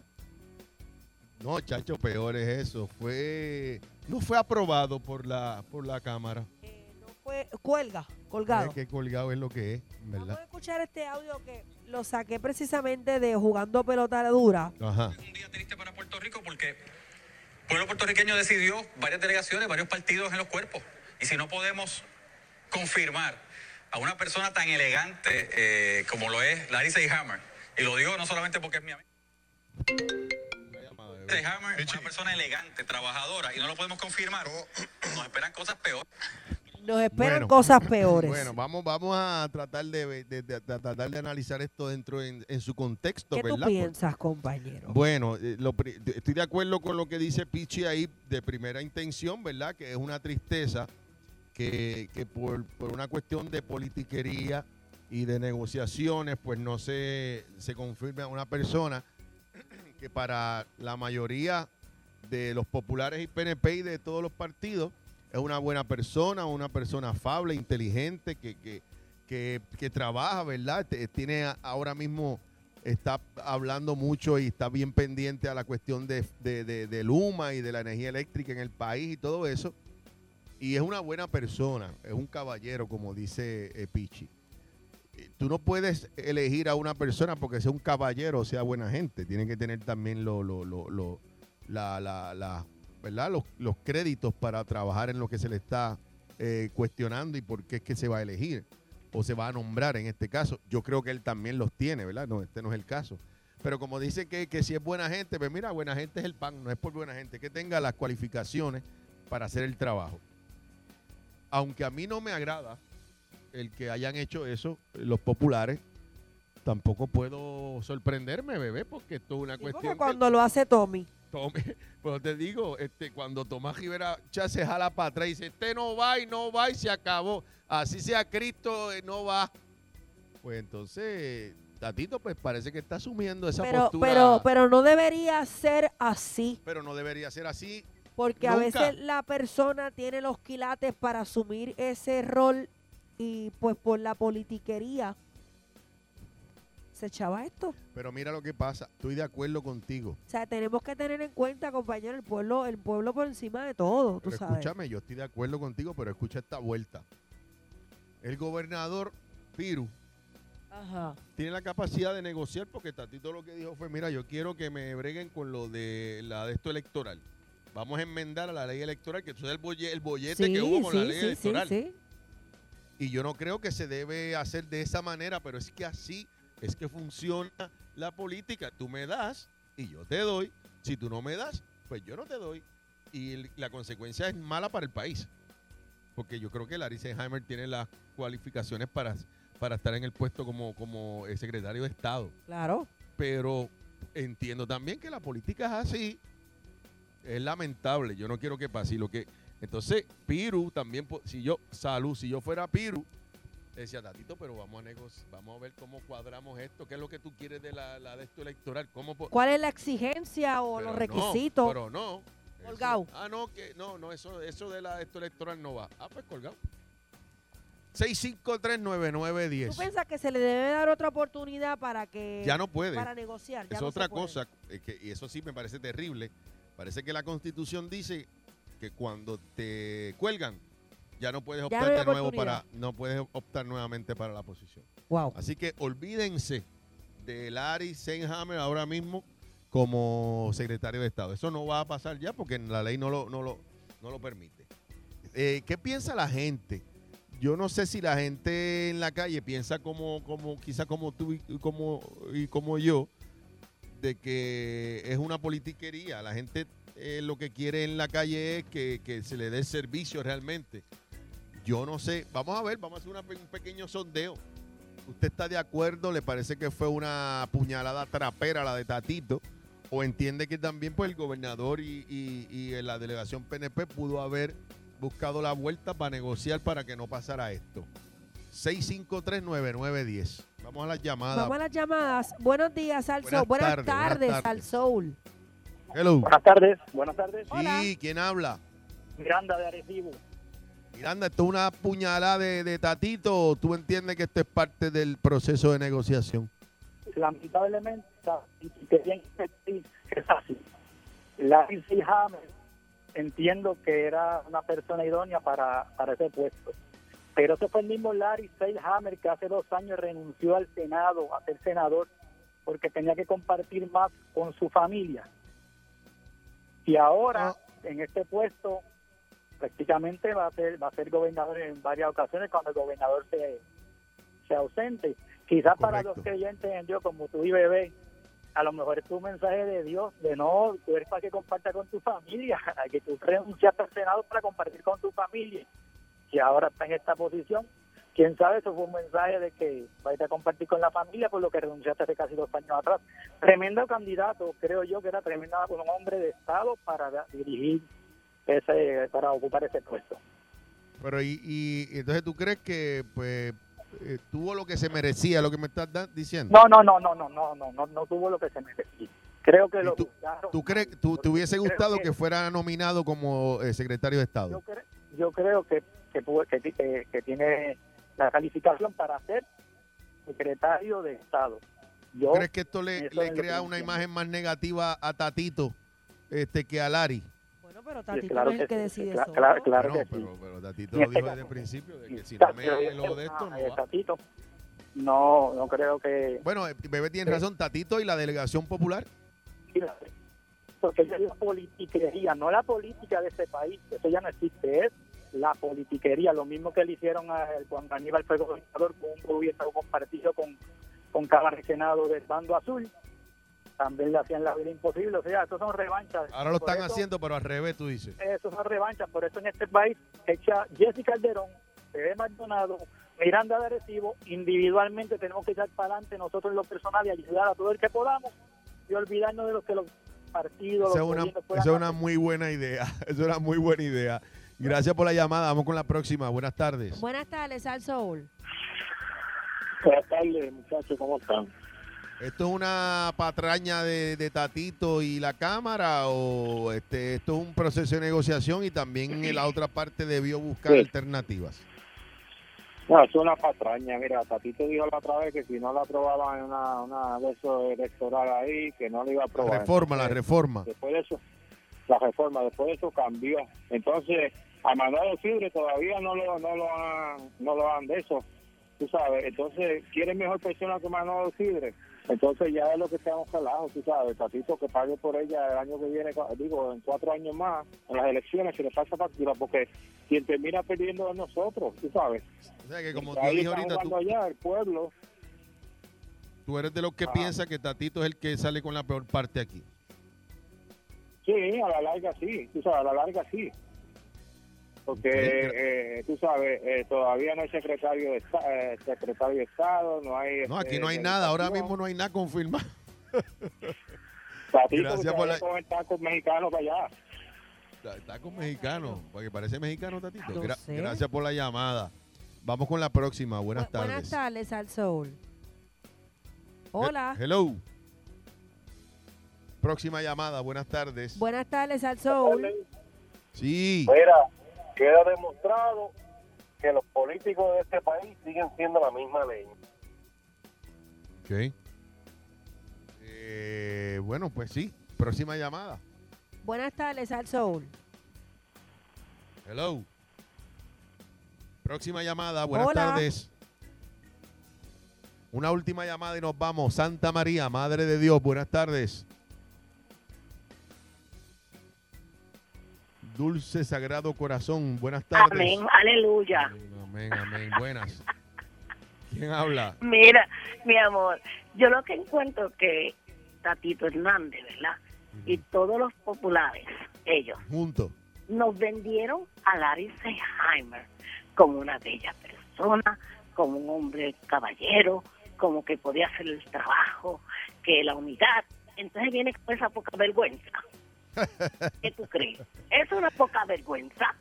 No, chacho, peor es eso. Fue. No fue aprobado por la, por la Cámara. Eh, no fue, cuelga, colgado. Es que colgado es lo que es, Vamos a ¿verdad? escuchar este audio que lo saqué precisamente de jugando pelota dura. Ajá. un día triste para Puerto Rico porque el pueblo puertorriqueño decidió varias delegaciones, varios partidos en los cuerpos. Y si no podemos confirmar a una persona tan elegante eh, como lo es Larry Seyhammer, y lo digo no solamente porque es mi amigo, Seyhammer es una persona elegante, trabajadora, y no lo podemos confirmar, nos esperan cosas peores. Nos esperan Bueno. cosas peores. Bueno, vamos, vamos a tratar de, de- de- de tratar de analizar esto dentro en, en su contexto, ¿Qué tú ¿verdad? piensas, compañero? Bueno, eh, lo estoy de acuerdo con lo que dice Pichi ahí de primera intención, ¿verdad? Que es una tristeza que, que por, por una cuestión de politiquería y de negociaciones, pues no se, se confirme a una persona que para la mayoría de los populares y PNP y de todos los partidos es una buena persona, una persona afable, inteligente, que, que, que, que trabaja, ¿verdad? Te- Tiene ahora mismo está hablando mucho y está bien pendiente a la cuestión de, de, de- Luma y de la energía eléctrica en el país y todo eso. Y es una buena persona, es un caballero, como dice eh, Pichi. Eh, Tú no puedes elegir a una persona porque sea un caballero o sea buena gente. Tiene que tener también lo, lo, lo, lo- la, la- ¿verdad? Los, los créditos para trabajar en lo que se le está eh, cuestionando y por qué es que se va a elegir o se va a nombrar en este caso. Yo creo que él también los tiene, ¿verdad? No, este no es el caso. Pero como dice que, que si es buena gente, pues mira, buena gente es el pan, no es por buena gente, que tenga las cualificaciones para hacer el trabajo. Aunque a mí no me agrada el que hayan hecho eso, los populares, tampoco puedo sorprenderme, bebé, porque esto es una Sí, cuestión porque que cuando lo hace Tommy. Tome. Pues te digo, este, cuando Tomás Rivera ya se jala para atrás y dice, este no va y no va y se acabó. Así sea Cristo, eh, no va. Pues entonces, Tatito, pues parece que está asumiendo esa Pero, postura. pero, pero no debería ser así. pero no debería ser así. Porque a veces la persona tiene los quilates para asumir ese rol y pues por la politiquería se echaba esto. Pero mira lo que pasa. Estoy de acuerdo contigo. O sea, tenemos que tener en cuenta, compañero, el pueblo, el pueblo por encima de todo, tú Pero sabes. escúchame, yo estoy de acuerdo contigo, pero escucha esta vuelta. El gobernador Piru Ajá. tiene la capacidad de negociar porque Tatito lo que dijo fue, mira, yo quiero que me breguen con lo de la de esto electoral. Vamos a enmendar a la ley electoral, que eso es el, bolle- el bollete que hubo con la ley sí, electoral. sí, sí. Y yo no creo que se debe hacer de esa manera, pero es que así es que funciona la política. Tú me das y yo te doy. Si tú no me das, pues yo no te doy. Y el- la consecuencia es mala para el país. Porque yo creo que Larry Seinheimer tiene las cualificaciones para, para estar en el puesto como, como secretario de Estado. Claro. Pero entiendo también que la política es así. Es lamentable. Yo no quiero que pase. Y lo que, entonces, Piru también, si yo, salud, si yo fuera Piru, decía, Tatito, pero vamos a negociar, vamos a ver cómo cuadramos esto. ¿Qué es lo que tú quieres de la, la de esto electoral? ¿Cómo ¿Cuál es la exigencia o pero los no, requisitos? pero no. Eso- Colgado. ah, no, que no, no, eso, eso de la esto electoral no va. Ah, pues colgado. 6539910. ¿Tú piensas que se le debe dar otra oportunidad para que Ya no puede. para negociar? Ya es no otra cosa, que, y eso sí me parece terrible. Parece que la constitución dice que cuando te cuelgan, ya no puedes optar no de nuevo para, no puedes optar nuevamente para la posición. Wow. Así que olvídense de Larry Seinhammer ahora mismo como secretario de Estado. Eso no va a pasar ya porque la ley no lo, no lo, no lo permite. Eh, ¿Qué piensa la gente? Yo no sé si la gente en la calle piensa como, como quizá como tú y como, y como yo, de que es una politiquería. La gente eh, lo que quiere en la calle es que, que se le dé servicio realmente. Yo no sé. Vamos a ver, vamos a hacer una un pequeño sondeo. ¿Usted está de acuerdo? ¿Le parece que fue una puñalada trapera la de Tatito? ¿O entiende que también pues, el gobernador y, y- y la delegación PNP pudo haber buscado la vuelta para negociar para que no pasara esto? 6539910. Vamos a las llamadas. Vamos a las llamadas. Buenos días, Al Buenas Soul. Buenas tardes, buenas tardes, tardes. Al Soul. Hello. Buenas tardes, buenas tardes. Hola. Sí, ¿quién habla? Miranda de Arecibo. Miranda, ¿esto es una puñalada de, de Tatito o tú entiendes que esto es parte del proceso de negociación? Lamentablemente, y que bien que sí, es así. Larry C. Hammer, entiendo que era una persona idónea para, para ese puesto. Pero ese fue el mismo Larry Hammer que hace dos años renunció al Senado, a ser senador, porque tenía que compartir más con su familia. Y ahora, en este puesto, prácticamente va a ser va a ser gobernador en varias ocasiones cuando el gobernador se, se ausente. Quizás para los creyentes en Dios, como tú y bebé, a lo mejor es un mensaje de Dios, de no, tú eres para que compartas con tu familia, a que tú renunciaste al Senado para compartir con tu familia. Y ahora está en esta posición. Quién sabe, eso fue un mensaje de que vais a compartir con la familia por lo que renunciaste hace casi dos años atrás. Tremendo candidato, creo yo que era tremendo un hombre de Estado para dirigir ese, para ocupar ese puesto. Pero y, y- entonces tú crees que pues eh, tuvo lo que se merecía, lo que me estás diciendo. No, no, no, no, no, no, no, no, no tuvo lo que se merecía. Creo que ¿Y lo tú- juzgaron ¿Tú crees, tú, te hubiese gustado que- que fuera nominado como eh, secretario de yo, Estado? cre- yo creo que que, que, ti- que- tiene la calificación para ser secretario de Estado. Yo ¿Crees que esto le, le crea una imagen más negativa a Tatito este que a Larry? Pero Tatito claro es el que decide claro, claro Bueno, que sí. pero, pero Tatito lo este dijo desde el principio, de que si no me lo de esto, no va. Tatito, no, no creo que Bueno, eh, Bebé tiene Sí. razón, Tatito y la delegación popular. porque esa es la politiquería, no la política de este país, eso ya no existe, es la politiquería, lo mismo que le hicieron a, cuando Aníbal fue gobernador con un gobierno compartido con, con Cámara y Senado del bando azul, también le hacían la vida imposible, o sea, eso son revanchas. Ahora lo Por están eso- haciendo, pero al revés, tú dices. Eso son revanchas, por eso en este país echa Jessica Calderón, Bebé Maldonado, Miranda de Recibo, individualmente tenemos que echar para adelante nosotros en lo personal y ayudar a todo el que podamos y olvidarnos de lo que los partidos, Esa es los una, gobiernos esa puedan es una hacer. muy buena idea. Esa es una muy buena idea. Gracias por la llamada. Vamos con la próxima. Buenas tardes. Buenas tardes, Al Soul. Buenas tardes, muchachos, ¿cómo están? ¿Esto es una patraña de, de Tatito y la Cámara o este, esto es un proceso de negociación y también la otra parte debió buscar Sí. alternativas? No, es una patraña. Mira, Tatito dijo la otra vez que si no la aprobaban en una, una de esos electoral ahí, que no la iba a La aprobar. reforma, la reforma. Después de eso, la reforma, después de eso cambió. Entonces, a Manuel Fibre todavía no lo, no lo han, no lo han de eso, tú sabes. Entonces, ¿quieren mejor persona que Manuel Fibre? Entonces ya es lo que estamos relajo, tú sabes, Tatito que pague por ella el año que viene, digo, en cuatro años más, en las elecciones, que le pasa factura, porque quien termina perdiendo es nosotros, tú sabes. O sea que como tú dijo ahorita, tú, allá el pueblo. tú eres de los que Ah. piensa que Tatito es el que sale con la peor parte aquí. Sí, a la larga sí, tú sabes, a la larga sí. Porque, eh, tú sabes, eh, todavía no hay secretario de, eh, secretario de Estado, no hay... No, aquí este, no hay nada. Ahora mismo no hay nada confirmado. Tatito, Gracias por la- con el taco mexicano para allá. Con mexicano, porque parece mexicano, Tatito. No Gra- sé. Gracias por la llamada. Vamos con la próxima. Buenas Bu- tardes. Buenas tardes, Al Soul. Hola. He- hello. Próxima llamada. Buenas tardes. Buenas tardes, Al Soul. Sí. Mira, queda demostrado que los políticos de este país siguen siendo la misma ley. Ok. Eh, bueno, pues sí. Próxima llamada. Buenas tardes, Al Soul. Hello. Próxima llamada. Buenas Hola. tardes. Una última llamada y nos vamos. Santa María, Madre de Dios. Buenas tardes. Dulce Sagrado Corazón. Buenas tardes. Amén, aleluya. Amén, amén. Buenas. ¿Quién habla? Mira, mi amor, yo lo que encuentro que Tatito Hernández, ¿verdad? Y todos los populares, ellos, Juntos. nos vendieron a Larry Seigheimer como una bella persona, como un hombre caballero, como que podía hacer el trabajo, que la unidad. Entonces viene con esa poca vergüenza. ¿Qué tú crees? Es una poca vergüenza.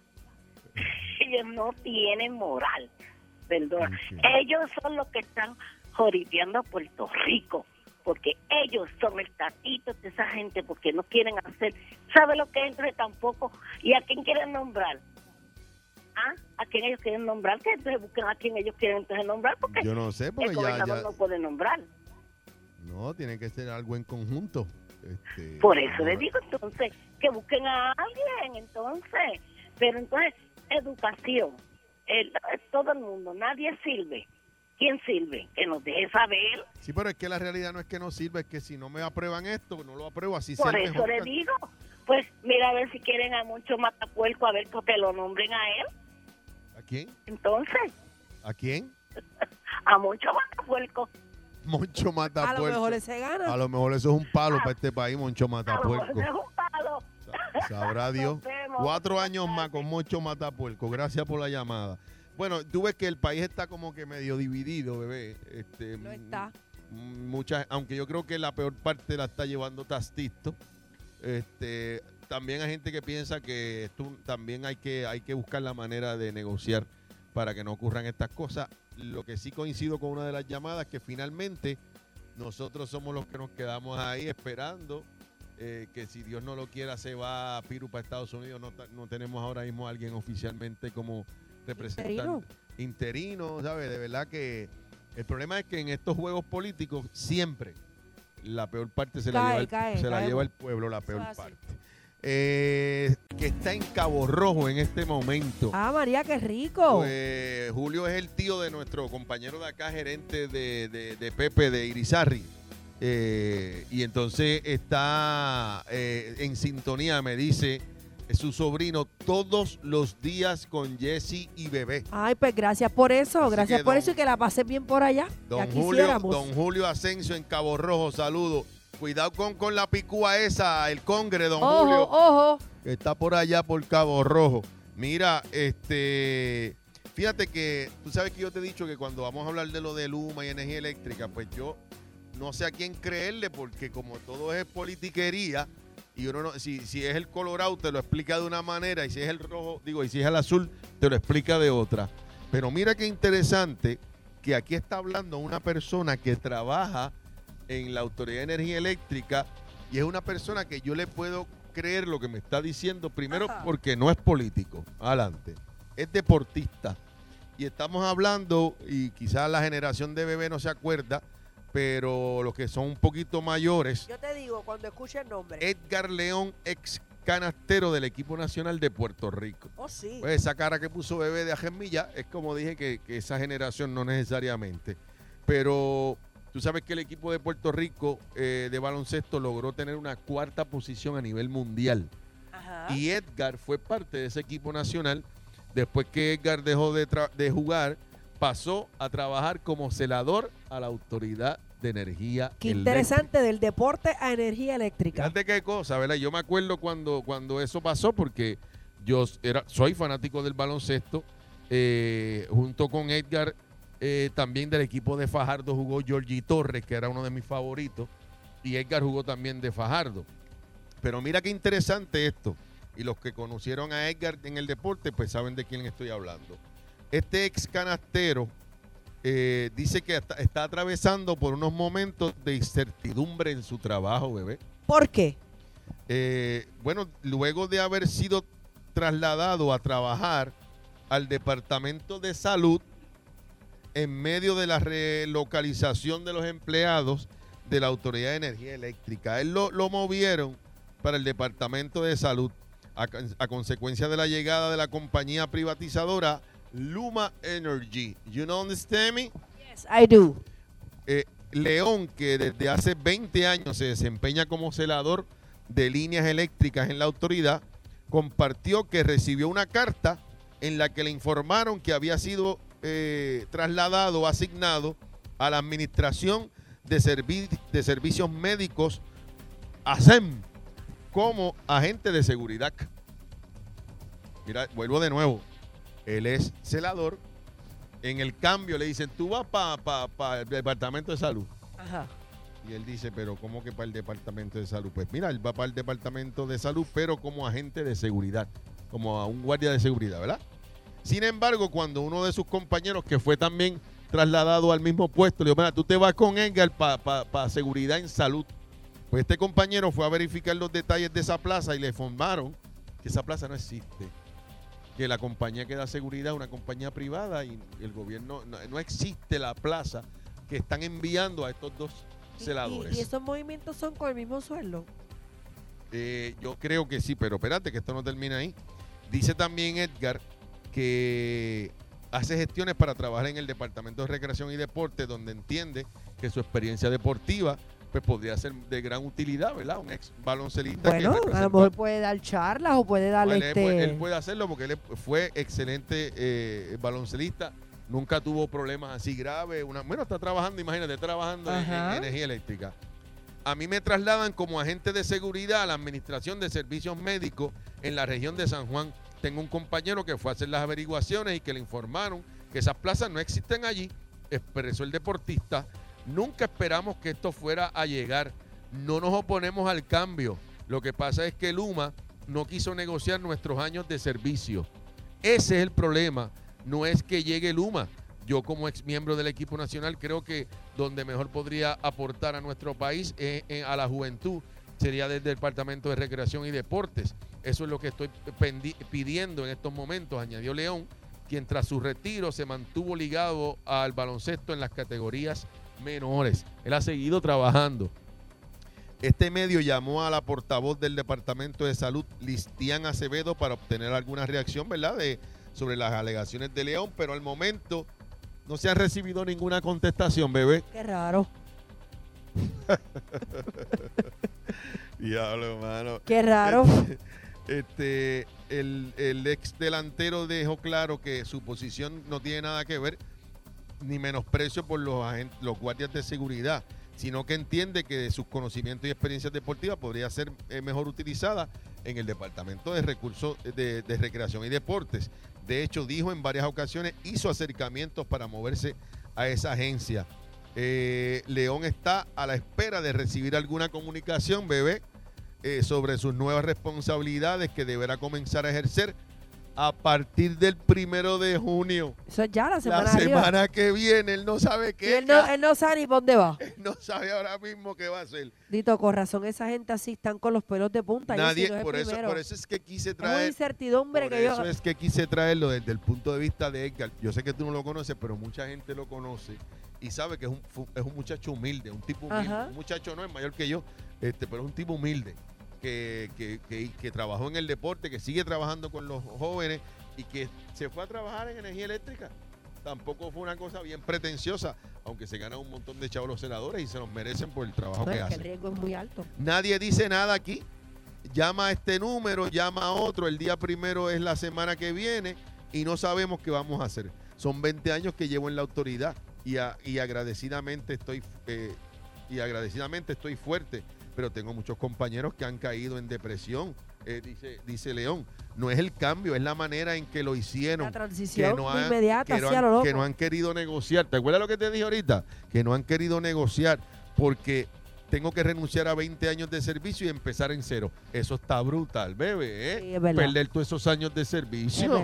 Ellos no tienen moral. Perdón. Ellos son los que están joriteando a Puerto Rico. Porque ellos son el tatito de esa gente. Porque no quieren hacer. ¿Sabe lo que entre tampoco? ¿Y a quién quieren nombrar? ¿Ah? ¿A quién ellos quieren nombrar? Que entonces busquen a quién ellos quieren entonces nombrar. Porque Yo no sé, el porque ya, gobernador ya- no puede nombrar. No, tiene que ser algo en conjunto. Este, Por eso no- les digo entonces que busquen a alguien, entonces. Pero entonces, educación. El- todo el mundo, nadie sirve. ¿Quién sirve? Que nos deje saber. Sí, pero es que la realidad no es que no sirva, es que si no me aprueban esto, no lo apruebo así Por sea eso le digo. Pues mira a ver si quieren a mucho matapuerco, a ver que lo nombren a él. ¿A quién? Entonces, ¿A quién? a mucho matapuerco. Moncho A Matapuerco. lo mejor se gana. A lo mejor eso es un palo para este país, Moncho A lo mejor Matapuerco. es un palo. Sabrá Dios. Cuatro años más con Moncho Matapuerco. Gracias por la llamada. Bueno, tú ves que el país está como que medio dividido, bebé. Este, No está. Muchas, aunque yo creo que la peor parte la está llevando Tastito. Este, también hay gente que piensa que esto también hay que, hay que buscar la manera de negociar para que no ocurran estas cosas. Lo que sí coincido con una de las llamadas que finalmente nosotros somos los que nos quedamos ahí esperando eh, que si Dios no lo quiera se va a Piru para Estados Unidos. No, no tenemos ahora mismo a alguien oficialmente como representante Interino. interino, ¿sabes? De verdad que el problema es que en estos juegos políticos siempre la peor parte se la Cae, lleva el, cae, se la lleva el pueblo, la peor parte. Eh, que está en Cabo Rojo en este momento. Ah, María, qué rico. Pues, Julio es el tío de nuestro compañero de acá, gerente de, de- de Pepe de Irizarri. Eh, y entonces está eh, en sintonía, me dice su sobrino, todos los días con Jesse y Bebé. Ay, pues gracias por eso, Así gracias por don- eso y que la pases bien por allá. Don Julio, don Julio Asensio en Cabo Rojo, saludo. Cuidado con, con la picúa esa, el congre, don ojo, Julio. ojo. que está por allá por Cabo Rojo. Mira, este fíjate que tú sabes que yo te he dicho que cuando vamos a hablar de lo de Luma y energía eléctrica, pues yo no sé a quién creerle porque como todo es politiquería y uno no, si, si es el colorado te lo explica de una manera y si es el rojo, digo, y si es el azul te lo explica de otra. Pero mira qué interesante que aquí está hablando una persona que trabaja en la Autoridad de Energía Eléctrica y es una persona que yo le puedo creer lo que me está diciendo, primero Ajá. porque no es político, adelante, es deportista. Y estamos hablando, y quizás la generación de bebé no se acuerda, pero los que son un poquito mayores, Yo te digo, cuando escuche el nombre. Edgar León, ex canastero del equipo nacional de Puerto Rico. oh, sí. Pues esa cara que puso bebé de Ajemilla es como dije que, que esa generación no necesariamente. Pero tú sabes que el equipo de Puerto Rico eh, de baloncesto logró tener una cuarta posición a nivel mundial. Ajá. Y Edgar fue parte de ese equipo nacional. Después que Edgar dejó de, jugar, pasó a trabajar como celador a la Autoridad de Energía Qué Eléctrica. interesante, del deporte a energía eléctrica. Fíjate qué cosa, ¿verdad? Yo me acuerdo cuando, cuando eso pasó porque yo era, soy fanático del baloncesto. eh, junto con Edgar, eh, también del equipo de Fajardo jugó Georgie Torres, que era uno de mis favoritos. Y Edgar jugó también de Fajardo. Pero mira qué interesante esto. Y los que conocieron a Edgar en el deporte, pues saben de quién estoy hablando. Este ex canastero eh, dice que está, está atravesando por unos momentos de incertidumbre en su trabajo, bebé. ¿Por qué? Eh, bueno, luego de haber sido trasladado a trabajar al Departamento de Salud en medio de la relocalización de los empleados de la Autoridad de Energía Eléctrica. Él lo, lo movieron para el Departamento de Salud a, a consecuencia de la llegada de la compañía privatizadora Luma Energy. You know understand me? Yes, I do. Eh, León, que desde hace 20 años se desempeña como celador de líneas eléctricas en la autoridad, compartió que recibió una carta en la que le informaron que había sido eh, trasladado o asignado a la Administración de, Servi- de Servicios Médicos, ASEM, como agente de seguridad. Mira, vuelvo de nuevo. Él es celador. En el cambio le dicen, tú vas para el Departamento de Salud. Ajá. Y él dice, pero ¿cómo que para el Departamento de Salud? Pues mira, él va para el Departamento de Salud, pero como agente de seguridad, como a un guardia de seguridad, ¿verdad? Sin embargo, cuando uno de sus compañeros, que fue también trasladado al mismo puesto, le dijo, mira, tú te vas con Edgar para seguridad en salud. Pues este compañero fue a verificar los detalles de esa plaza y le informaron que esa plaza no existe. Que la compañía que da seguridad es una compañía privada y el gobierno, no, no existe la plaza que están enviando a estos dos Y- celadores. Y, y esos movimientos son con el mismo sueldo. Eh, yo creo que sí, pero espérate que esto no termina ahí. Dice también Edgar que hace gestiones para trabajar en el Departamento de Recreación y Deporte, donde entiende que su experiencia deportiva pues podría ser de gran utilidad, ¿verdad? Un ex baloncelista. que Bueno, a lo mejor puede dar charlas o puede dar No, él, este. puede, él puede hacerlo porque él fue excelente eh, baloncelista. Nunca tuvo problemas así graves. Una, bueno, está trabajando, imagínate, trabajando en, en energía eléctrica. A mí me trasladan como agente de seguridad a la Administración de Servicios Médicos en la región de San Juan. Tengo un compañero que fue a hacer las averiguaciones y que le informaron que esas plazas no existen allí. Expresó el deportista. Nunca esperamos que esto fuera a llegar. No nos oponemos al cambio. Lo que pasa es que Luma no quiso negociar nuestros años de servicio. Ese es el problema. No es que llegue Luma. Yo como ex miembro del equipo nacional creo que donde mejor podría aportar a nuestro país es, eh, a la juventud sería desde el Departamento de Recreación y Deportes. Eso es lo que estoy pidiendo en estos momentos, añadió León, quien tras su retiro se mantuvo ligado al baloncesto en las categorías menores. Él ha seguido trabajando. Este medio llamó a la portavoz del Departamento de Salud, Listian Acevedo, para obtener alguna reacción, ¿verdad?, de, sobre las alegaciones de León, pero al momento no se ha recibido ninguna contestación, bebé. Qué raro. Diablo, hermano. Qué raro. Este, el, el ex delantero dejó claro que su posición no tiene nada que ver ni menosprecio por los, guardias de seguridad, sino que entiende que sus conocimientos y experiencias deportivas podría ser eh, mejor utilizada en el Departamento de Recursos de, de Recreación y Deportes. De hecho, dijo en varias ocasiones, hizo acercamientos para moverse a esa agencia. Eh, León está a la espera de recibir alguna comunicación, bebé, eh, sobre sus nuevas responsabilidades que deberá comenzar a ejercer a partir del primero de junio. Eso es ya la semana La arriba. semana que viene, él no sabe qué. él no, él no sabe ni por dónde va. no sabe ahora mismo qué va a hacer. Dito, con razón, esa gente así están con los pelos de punta. Nadie, no es por eso, por eso es que quise Es traer. incertidumbre Por que yo... eso es que quise traerlo desde el punto de vista de Edgar. Yo sé que tú no lo conoces, pero mucha gente lo conoce y sabe que es un, es un muchacho humilde, un tipo humilde. Ajá. Un muchacho no es mayor que yo, este, pero es un tipo humilde que, que, que- que trabajó en el deporte, que sigue trabajando con los jóvenes y que se fue a trabajar en energía eléctrica. Tampoco fue una cosa bien pretenciosa, aunque se ganan un montón de chavos los senadores y se los merecen por el trabajo que que el hacen. riesgo es muy alto. Nadie dice nada aquí. Llama a este número, llama a otro. El día primero es la semana que viene y no sabemos qué vamos a hacer. Son 20 años que llevo en la autoridad y, a- y agradecidamente estoy eh, y agradecidamente estoy fuerte, pero tengo muchos compañeros que han caído en depresión. Eh, dice, dice León, no es el cambio, es la manera en que lo hicieron. La transición no muy han- inmediata, que no han- lo loco. que no han querido negociar. ¿Te acuerdas lo que te dije ahorita? Que no han querido negociar porque tengo que renunciar a 20 años de servicio y empezar en cero. Eso está brutal, bebé. ¿eh? Sí, es verdad. Perder todos esos años de servicio.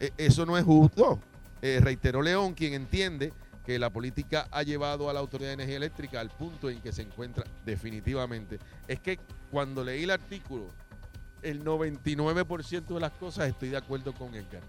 Eh, eso no es justo. Eh, reiteró León, quien entiende que la política ha llevado a la Autoridad de Energía Eléctrica al punto en que se encuentra definitivamente. Es que cuando leí el artículo, el 99% de las cosas estoy de acuerdo con Edgar.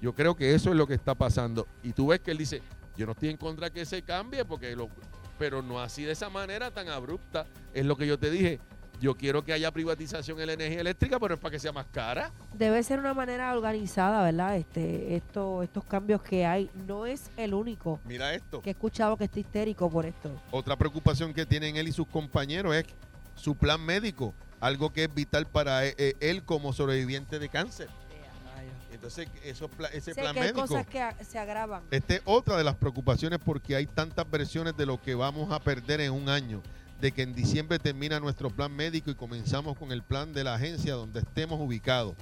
Yo creo que eso es lo que está pasando. Y tú ves que él dice, yo no estoy en contra que se cambie, porque lo, pero no así de esa manera tan abrupta. Es lo que yo te dije. Yo quiero que haya privatización en la energía eléctrica, pero es para que sea más cara. Debe ser una manera organizada, ¿verdad? Este, esto, estos cambios que hay. No es el único Mira esto. que he escuchado que está histérico por esto. Otra preocupación que tienen él y sus compañeros es su plan médico, algo que es vital para e- e- él como sobreviviente de cáncer. Entonces, eso, ese plan que hay médico. cosas que se agravan. Esta es otra de las preocupaciones porque hay tantas versiones de lo que vamos a perder en un año. De que en diciembre termina nuestro plan médico y comenzamos con el plan de la agencia donde estemos ubicados.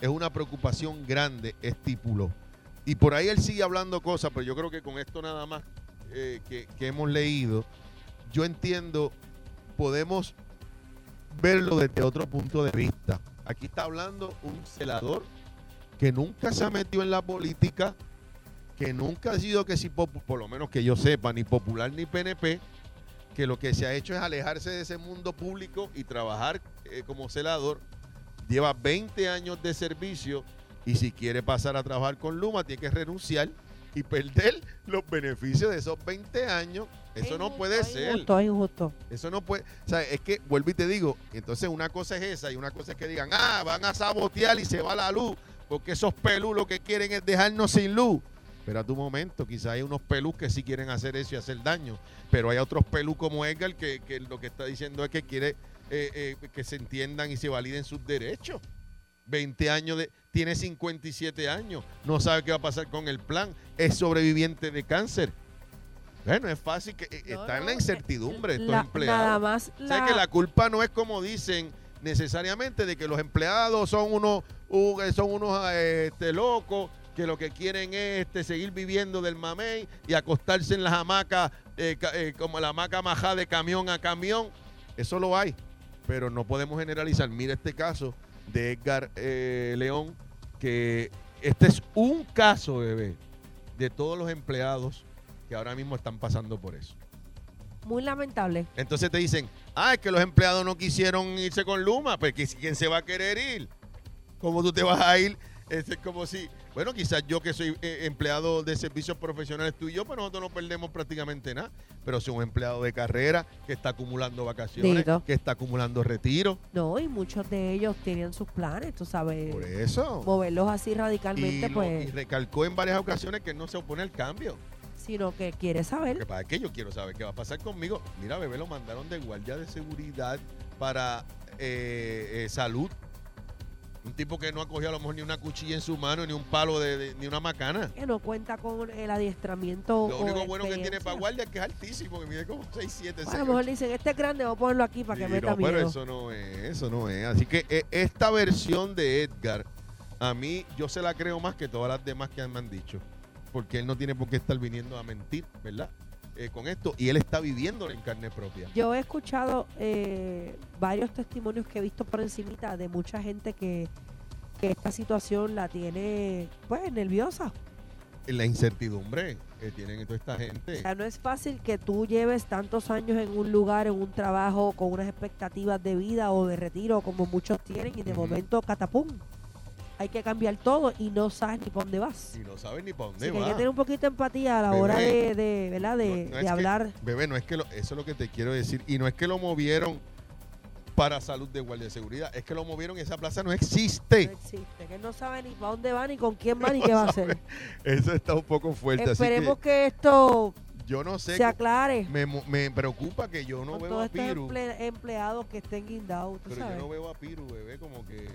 Es una preocupación grande, estipuló. Y por ahí él sigue hablando cosas, pero yo creo que con esto nada más eh, que, que hemos leído, yo entiendo, podemos verlo desde otro punto de vista. Aquí está hablando un celador que nunca se ha metido en la política, que nunca ha sido que si por lo menos que yo sepa, ni popular ni PNP, que lo que se ha hecho es alejarse de ese mundo público y trabajar eh, como celador. Lleva 20 años de servicio y si quiere pasar a trabajar con Luma tiene que renunciar y perder los beneficios de esos 20 años. Eso no puede ser. injusto, injusto. Eso no puede, o sea, es que vuelvo y te digo, entonces una cosa es esa y una cosa es que digan, ah, van a sabotear y se va la luz, porque esos pelú lo que quieren es dejarnos sin luz. Pero a tu momento, quizá hay unos pelús que sí quieren hacer eso y hacer daño, pero hay otros pelús como Edgar que, que lo que está diciendo es que quiere eh, eh, que se entiendan y se validen sus derechos. 20 años de, tiene 57 años, no sabe qué va a pasar con el plan, es sobreviviente de cáncer. Bueno, es fácil que eh, No, está en la incertidumbre estos La- empleados. nada más O sea la- que la culpa no es como dicen necesariamente de que los empleados son unos uh, son unos este, locos que lo que quieren es este, seguir viviendo del mamey y acostarse en las hamacas eh, eh, como la hamaca majá de camión a camión. Eso lo hay, pero no podemos generalizar. Mira este caso de Edgar eh, León, que este es un caso, bebé, de todos los empleados que ahora mismo están pasando por eso. muy lamentable. Entonces te dicen, ah, es que los empleados no quisieron irse con Luma, pues ¿qui- ¿quién se va a querer ir? ¿Cómo tú te vas a ir? Es como si, bueno, quizás yo que soy eh, empleado de servicios profesionales, tú y yo, pues nosotros no perdemos prácticamente nada. Pero si un empleado de carrera que está acumulando vacaciones, Dito. que está acumulando retiro, No, y muchos de ellos tienen sus planes, tú sabes. por eso. Moverlos así Y, radicalmente, lo- pues, y recalcó en varias ocasiones que no se opone al cambio. sino que quiere saber. que pasa es que yo quiero saber qué va a pasar conmigo. Mira, bebé, lo mandaron de guardia de seguridad para eh, eh, salud. Un tipo que no ha cogido a lo mejor ni una cuchilla en su mano, ni un palo, de, de- ni una macana. Que no cuenta con el adiestramiento. Lo único bueno que tiene para guardia es que es altísimo, que mide como 6, 7, A lo mejor dicen, este es grande, vamos a ponerlo aquí para que meta no, pero miedo. eso no es, eso no es. Así que eh, esta versión de Edgar A mí, yo se la creo más que todas las demás que me han dicho. Porque él no tiene por qué estar viniendo a mentir, ¿verdad? Eh, con esto. Y él está viviendo en carne propia. Yo he escuchado eh, varios testimonios que he visto por encimita de mucha gente que, que esta situación la tiene, pues, nerviosa. La incertidumbre que tienen toda esta O gente. sea, no es fácil que tú lleves tantos años en un lugar, en un trabajo, con unas expectativas de vida o de retiro, como muchos tienen, y de momento, catapum. Hay que cambiar todo y no sabes ni para dónde vas. Y no saben ni para Así dónde que hay que tener un poquito de empatía a la Bebé. hora de, de, ¿verdad? de, No- no de es que- hablar. Bebé, no es que lo- eso es lo que te quiero decir. Y no es que lo movieron para salud de guardia de seguridad. Es que lo movieron y esa plaza no existe. No existe, que él no sabe ni para dónde va, ni con quién va, ni qué va a hacer. Eso está un poco fuerte. así Esperemos que que, esto yo no sé. se aclare Me, me preocupa que yo no con veo a Piru. emple- empleados que estén guindados, Pero yo sabes. no veo a Piru, bebé, como que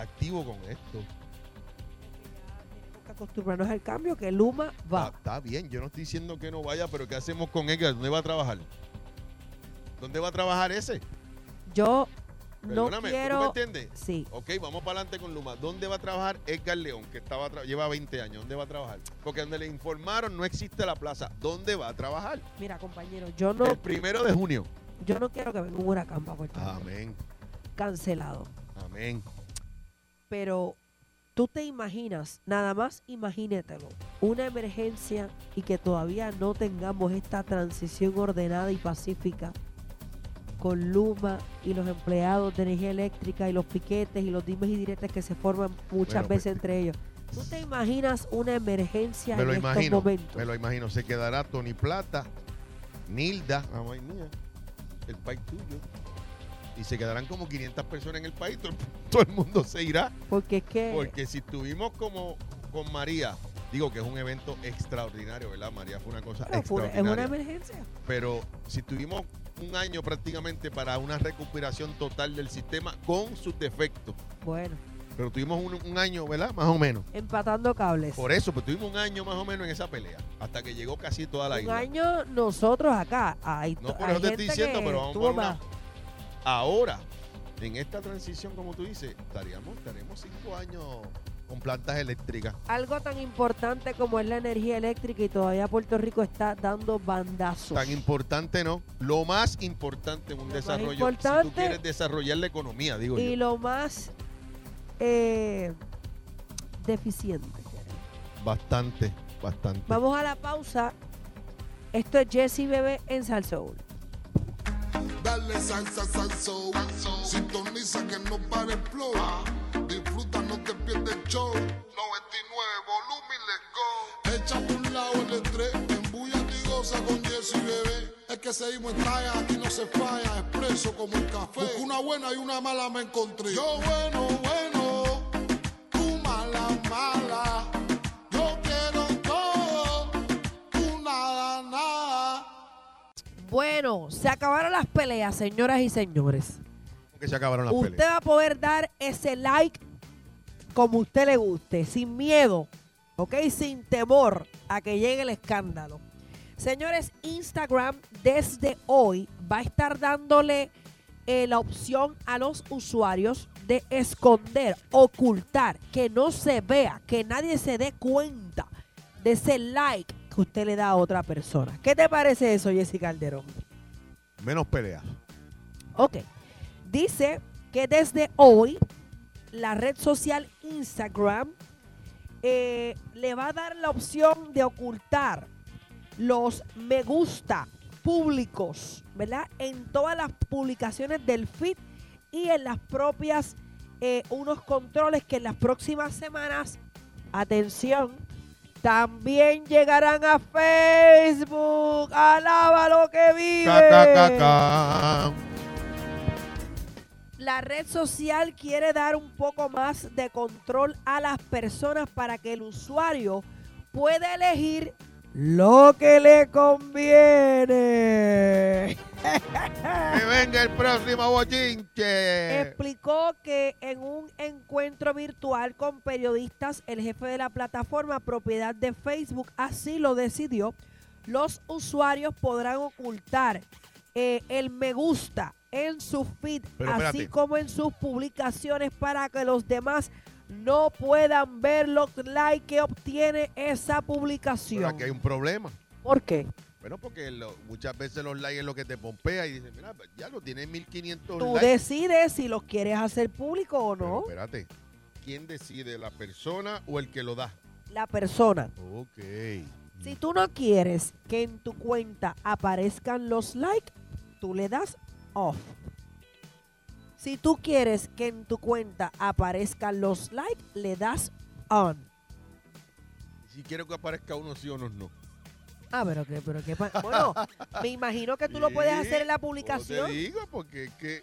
activo con esto. Tenemos que acostumbrarnos al cambio, que Luma va. Está, está bien, yo no estoy diciendo que no vaya, pero ¿qué hacemos con Edgar? ¿Dónde va a trabajar? ¿Dónde va a trabajar ese? Yo no Perdóname, ¿tú me quiero... entiendes? Sí, Ok, vamos para adelante con Luma. ¿Dónde va a trabajar Edgar León, que estaba tra- lleva 20 años? ¿Dónde va a trabajar? Porque donde le informaron no existe la plaza. ¿Dónde va a trabajar? mira compañero, yo no, El primero de junio. yo no quiero que venga un huracán para Puerto Rico. Amén, Cancelado. amén. Pero tú te imaginas, nada más imagínatelo, una emergencia y que todavía no tengamos esta transición ordenada y pacífica con Luma y los empleados de energía eléctrica y los piquetes y los dimes y diretes que se forman muchas Bueno, pues, veces entre ellos. ¿Tú te imaginas una emergencia Me en lo estos imagino, momentos? me lo imagino. Se quedará Tony Plata, Nilda, mamá mía, el país tuyo. Y se quedarán como 500 personas en el país. Todo el, todo el mundo se irá. Porque es que Porque si estuvimos como con María, digo que es un evento extraordinario, ¿verdad? María fue una cosa fue una- es extraordinaria. una emergencia. Pero si tuvimos un año prácticamente para una recuperación total del sistema con sus defectos. Bueno, Pero tuvimos un, un año, ¿verdad? Más o menos. empatando cables. Por eso, pues tuvimos un año más o menos en esa pelea. Hasta que llegó casi toda la un isla. año nosotros acá. Hay, No por hay eso te estoy diciendo, pero vamos por una-. Ahora, en esta transición, como tú dices, estaríamos, estaremos cinco años con plantas eléctricas. algo tan importante como es la energía eléctrica y todavía Puerto Rico está dando bandazos. Tan importante, ¿no? Lo más importante en un Lo desarrollo. si importante- tú quieres desarrollar la economía, digo y yo. lo más eh, deficiente. Bastante, bastante. Vamos a la pausa. Esto es Jesse Bebé en Salsoul. Dale salsa, salso. Sintoniza que no pare el flow. Disfruta, no te pierdes el show. 99 volumen, let's go. Echa por un lado el estrés. Embulla y goza con Jesse Bebé. Es que seguimos en talla, aquí no se falla. Expreso como el café. Busco una buena y una mala me encontré. Yo bueno, bueno. Tú mala, mala. Bueno, se acabaron las peleas, señoras y señores. Que se acabaron las Usted peleas. va a poder dar ese like como usted le guste, sin miedo, ¿ok? Sin temor a que llegue el escándalo. Señores, Instagram desde hoy va a estar dándole eh, la opción a los usuarios de esconder, ocultar, que no se vea, que nadie se dé cuenta de ese like que usted le da a otra persona. ¿Qué te parece eso, Jessica Calderón? Menos peleas. Ok. Dice que desde hoy la red social Instagram eh, le va a dar la opción de ocultar los me gusta públicos, ¿verdad? En todas las publicaciones del feed y en las propias, eh, unos controles que en las próximas semanas, atención, también llegarán a Facebook. Alaba lo que vive Ca, ca, ca, ca. la red social quiere dar un poco más de control a las personas para que el usuario pueda elegir lo que le conviene. Que venga el próximo bochinche. Explicó que en un encuentro virtual con periodistas, el jefe de la plataforma propiedad de Facebook así lo decidió. Los usuarios podrán ocultar eh, el me gusta en su feed, Pero así espérate. como en sus publicaciones para que los demás no puedan ver los likes que obtiene esa Pero publicación. aquí hay un problema. ¿Por qué? Bueno, porque lo- muchas veces los likes es lo que te pompea y dices, mira, ya lo tiene 1500 Tú likes. decides si los quieres hacer público o Pero no. espérate, ¿quién decide, la persona o el que lo da? La persona. Ok. Si tú no quieres que en tu cuenta aparezcan los likes, tú le das off. Si tú quieres que en tu cuenta aparezcan los likes, le das on. Si quiero que aparezca uno sí o no, no. Ah, pero qué, pero qué. pa- Bueno, me imagino que tú lo puedes hacer en la publicación. Te digo, porque es que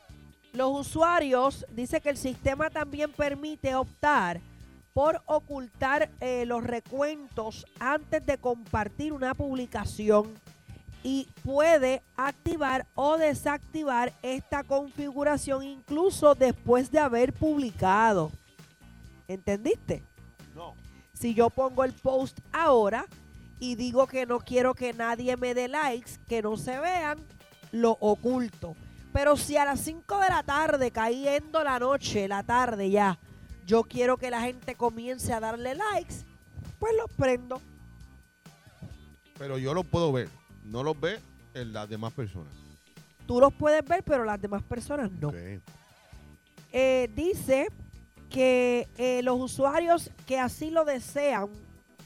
Los usuarios, dice que el sistema también permite optar por ocultar eh, los recuentos antes de compartir una publicación y puede activar o desactivar esta configuración incluso después de haber publicado. ¿Entendiste? no. Si yo pongo el post ahora y digo que no quiero que nadie me dé likes, que no se vean, lo oculto. Pero si a las 5 de la tarde, cayendo la noche, la tarde ya, yo quiero que la gente comience a darle likes, pues los prendo. Pero yo lo puedo ver. No los ve en las demás personas. Tú los puedes ver, pero las demás personas no. Eh, dice que eh, los usuarios que así lo desean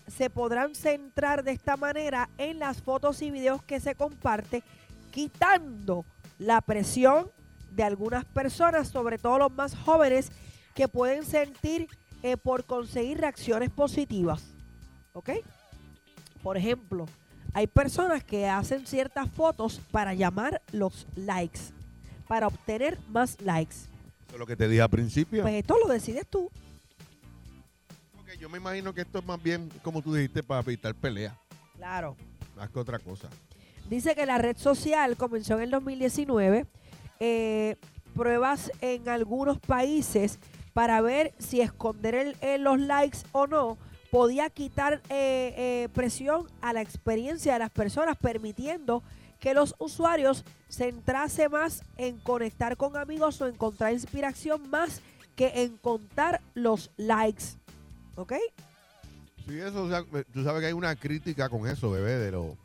se podrán centrar de esta manera en las fotos y videos que se comparte, quitando la presión de algunas personas, sobre todo los más jóvenes, que pueden sentir eh, por conseguir reacciones positivas. ¿Ok? Por ejemplo, hay personas que hacen ciertas fotos para llamar los likes, para obtener más likes. Eso es lo que te dije al principio. Pues esto lo decides tú. Ok, yo me imagino que esto es más bien, como tú dijiste, para evitar peleas. Claro. Más que otra cosa. Dice que la red social comenzó en el 2019. eh, pruebas en algunos países para ver si esconder el- eh, los likes o no podía quitar eh, eh, presión a la experiencia de las personas, permitiendo que los usuarios se centrase más en conectar con amigos o encontrar inspiración más que en contar los likes. ¿Ok? Sí, eso, o sea, tú sabes que hay una crítica con eso, bebé, de lo...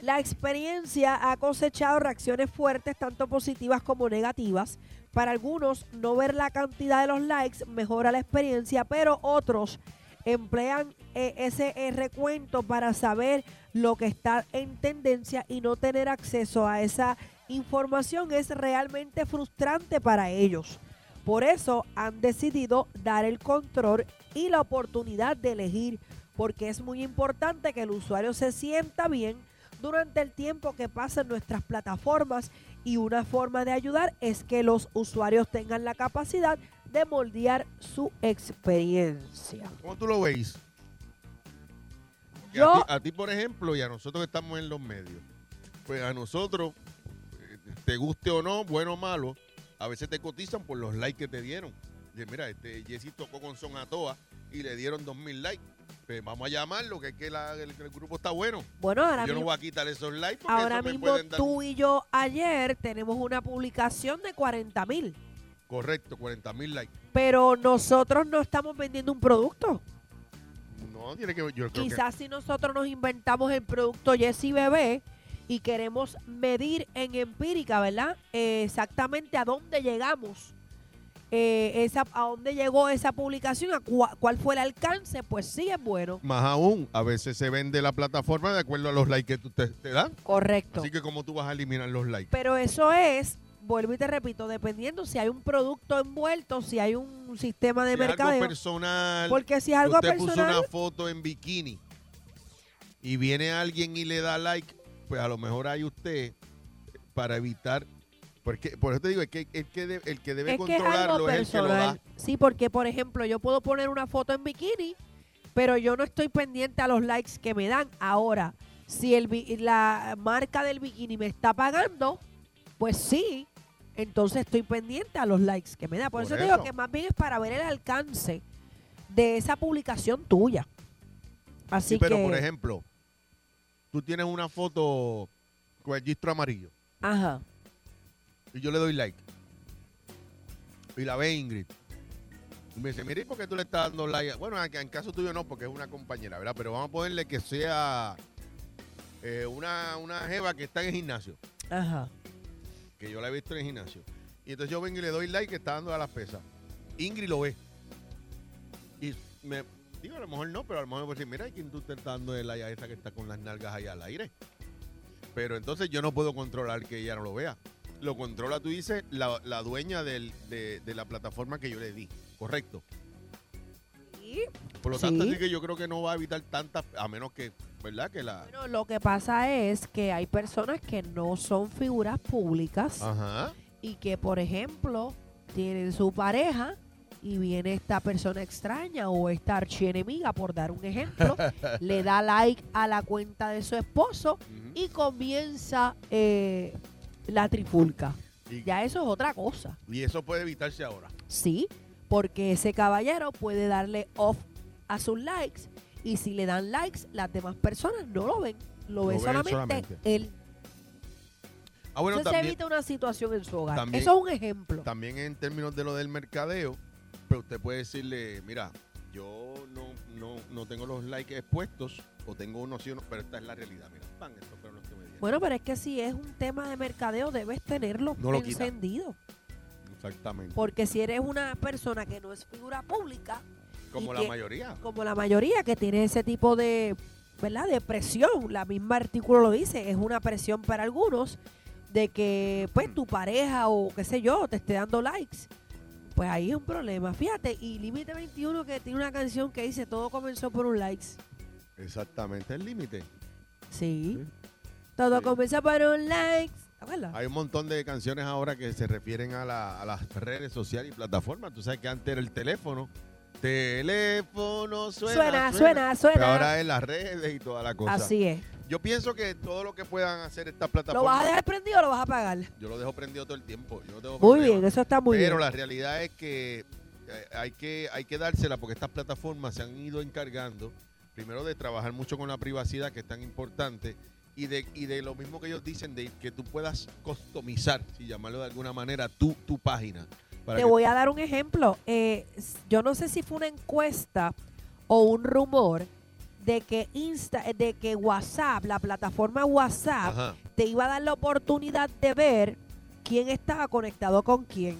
La experiencia ha cosechado reacciones fuertes, tanto positivas como negativas. Para algunos, no ver la cantidad de los likes mejora la experiencia, pero otros emplean eh, ese eh, recuento para saber lo que está en tendencia y no tener acceso a esa información es realmente frustrante para ellos. Por eso han decidido dar el control y la oportunidad de elegir, porque es muy importante que el usuario se sienta bien durante el tiempo que pasa en nuestras plataformas y una forma de ayudar es que los usuarios tengan la capacidad de moldear su experiencia. ¿Cómo tú lo veis? Yo- A, ti, a ti, por ejemplo, y a nosotros que estamos en los medios, pues a nosotros, eh, te guste o no, bueno o malo, a veces te cotizan por los likes que te dieron. Dice, mira, este Jesse tocó con Son a Toa y le dieron 2000 likes. Pues vamos a llamarlo, que es que la- el, el grupo está bueno. Bueno, ahora Yo no voy a quitar esos likes porque ahora eso me mismo pueden dar... tú y yo ayer tenemos una publicación de 40 mil, Correcto, 40 mil likes. pero nosotros no estamos vendiendo un producto. No, tiene que ver, yo creo que... Quizás si nosotros nos inventamos el producto Jessy Bebé y queremos medir en empírica, ¿verdad? Eh, exactamente a dónde llegamos, eh, esa, a dónde llegó esa publicación, a cua- cuál fue el alcance, pues sí es bueno. Más aún, a veces se vende la plataforma de acuerdo a los likes que tú te, te dan. Correcto. Así que como tú vas a eliminar los likes. Pero eso es, vuelvo y te repito, dependiendo si hay un producto envuelto, si hay un sistema de Si es algo personal. Porque si es algo usted puso personal, una foto en bikini y viene alguien y le da like, pues a lo mejor hay usted para evitar. Porque, por eso te digo, es que el que, de- el que debe es que es controlarlo el que lo da. Sí, porque por ejemplo, yo puedo poner una foto en bikini, pero yo no estoy pendiente a los likes que me dan. Ahora, si el, la marca del bikini me está pagando, pues sí, entonces estoy pendiente a los likes que me da. Por, Por eso, te digo eso. que más bien es para ver el alcance de esa publicación tuya. Así Sí, pero que, por ejemplo, tú tienes una foto con el gistro amarillo ajá, y yo le doy like. Y la ve Ingrid. Y me dice, mire, ¿y por qué tú le estás dando like? a-?" Bueno, en, en caso tuyo no, porque es una compañera, ¿verdad? Pero vamos a ponerle que sea eh, una, una jeva que está en el gimnasio, Ajá. Yo la he visto en el gimnasio. Y entonces yo vengo y le doy like que está dando a las pesas. Ingrid lo ve. Y me digo, a lo mejor no, pero a lo mejor me puede decir, mira, ¿y quién tú te estás dando el like a esa que está con las nalgas ahí al aire? Pero entonces yo no puedo controlar que ella no lo vea. Lo controla, tú dices, la, la dueña de, de la plataforma que yo le di. Correcto. Y, Por lo Sí. tanto, así que yo creo que no va a evitar tantas, a menos que, ¿verdad? Que la... bueno, lo que pasa es que hay personas que no son figuras públicas Ajá. y que, por ejemplo, tienen su pareja y viene esta persona extraña o esta archienemiga, por dar un ejemplo, le da like a la cuenta de su esposo y comienza eh, la trifulca. Y, Ya eso es otra cosa. y eso puede evitarse ahora. Sí, porque ese caballero puede darle off a sus likes y si le dan likes, las demás personas no lo ven. Lo, Lo ve ven solamente, solamente. él. Ah, bueno, Entonces se evita una situación en su hogar. también- Eso es un ejemplo. también en términos de lo del mercadeo, pero usted puede decirle, mira, yo no, no, no tengo los likes expuestos, o tengo unos sí pero esta es la realidad. Mira, pan, estos fueron los que me dieron. Bueno, pero es que si es un tema de mercadeo, debes tenerlo No encendido. Exactamente. Porque si eres una persona que no es figura pública, Como y la que- mayoría. como la mayoría que tiene ese tipo de, ¿verdad? De presión, la misma artículo lo dice, es una presión para algunos de que pues tu pareja o qué sé yo te esté dando likes. Pues ahí es un problema. Fíjate, y Límite 21 que tiene una canción que dice todo comenzó por un likes. Exactamente, el límite. Sí. Sí. Todo Sí. comenzó por un likes. Hay un montón de canciones ahora que se refieren a, la- a las redes sociales y plataformas. Tú sabes que antes era el teléfono. Teléfono suena. Suena, suena, suena. Pero ahora es las redes y toda la cosa. Así es. Yo pienso que todo lo que puedan hacer estas ¿Lo plataformas. vas a dejar prendido o lo vas a apagar? Yo lo dejo prendido todo el tiempo. Yo no Muy bien, eso está muy Pero bien. la realidad es que eh, hay que hay que dársela porque estas plataformas se han ido encargando primero de trabajar mucho con la privacidad que es tan importante y de y de lo mismo que ellos dicen de que tú puedas customizar, si llamarlo de alguna manera, tu tu página. Te que- voy a dar un ejemplo. Eh, yo no sé si fue una encuesta o un rumor de que Insta, eh, de que WhatsApp, la plataforma WhatsApp, Ajá. te iba a dar la oportunidad de ver quién estaba conectado con quién.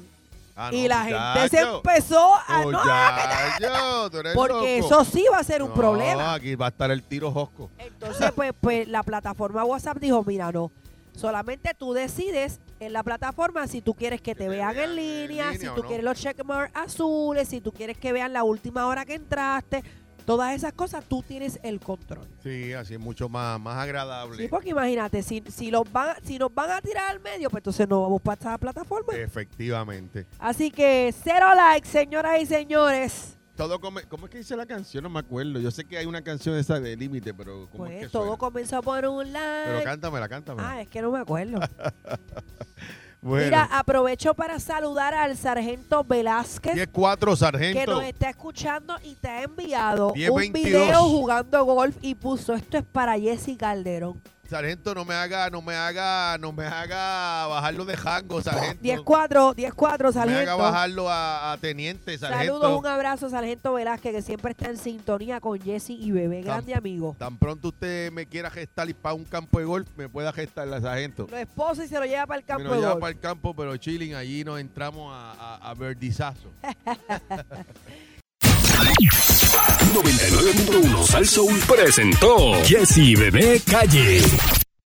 Ah, y no, la gente se empezó a no, Muchacho, eres porque loco. eso sí va a ser un No, problema. Aquí va a estar el tiro josco. Entonces, pues, pues la plataforma WhatsApp dijo, mira, no, solamente tú decides en la plataforma si tú quieres que te vean en línea, si tú no. quieres los checkmarks azules, si tú quieres que vean la última hora que entraste, todas esas cosas tú tienes el control. Sí, así es mucho más, más agradable. Sí, porque imagínate, si, si, los van, si nos van a tirar al medio, pues entonces no vamos para esta plataforma. Efectivamente. Así que cero likes, señoras y señores. Todo come- ¿Cómo es que dice la canción? No me acuerdo. Yo sé que hay una canción esa de límite, pero ¿cómo es Pues que todo suena? comenzó por un like. Pero cántamela, cántamela. Ah, es que no me acuerdo. bueno, Mira, aprovecho para saludar al sargento Velázquez 10-4, que sargento. nos está escuchando y te ha enviado 10, un 22. video jugando golf y puso esto es para Jesse Calderón. Sargento, no me haga, no me haga, no me haga bajarlo de jango, sargento. 10-4, 10-4, no me haga sargento. bajarlo a, a teniente, sargento. Saludos, un abrazo, sargento Velázquez, que siempre está en sintonía con Jesse y Bebé, grande amigo. Tan pronto usted me quiera gestar y para un campo de golf, me pueda gestar la sargento. Lo esposa y se lo lleva para el Me campo lo de lleva golf. para el campo, pero chilling, allí nos entramos a, a, a verdizazo. 99.1 Sal Soul presentó Jessy Bebé Calle.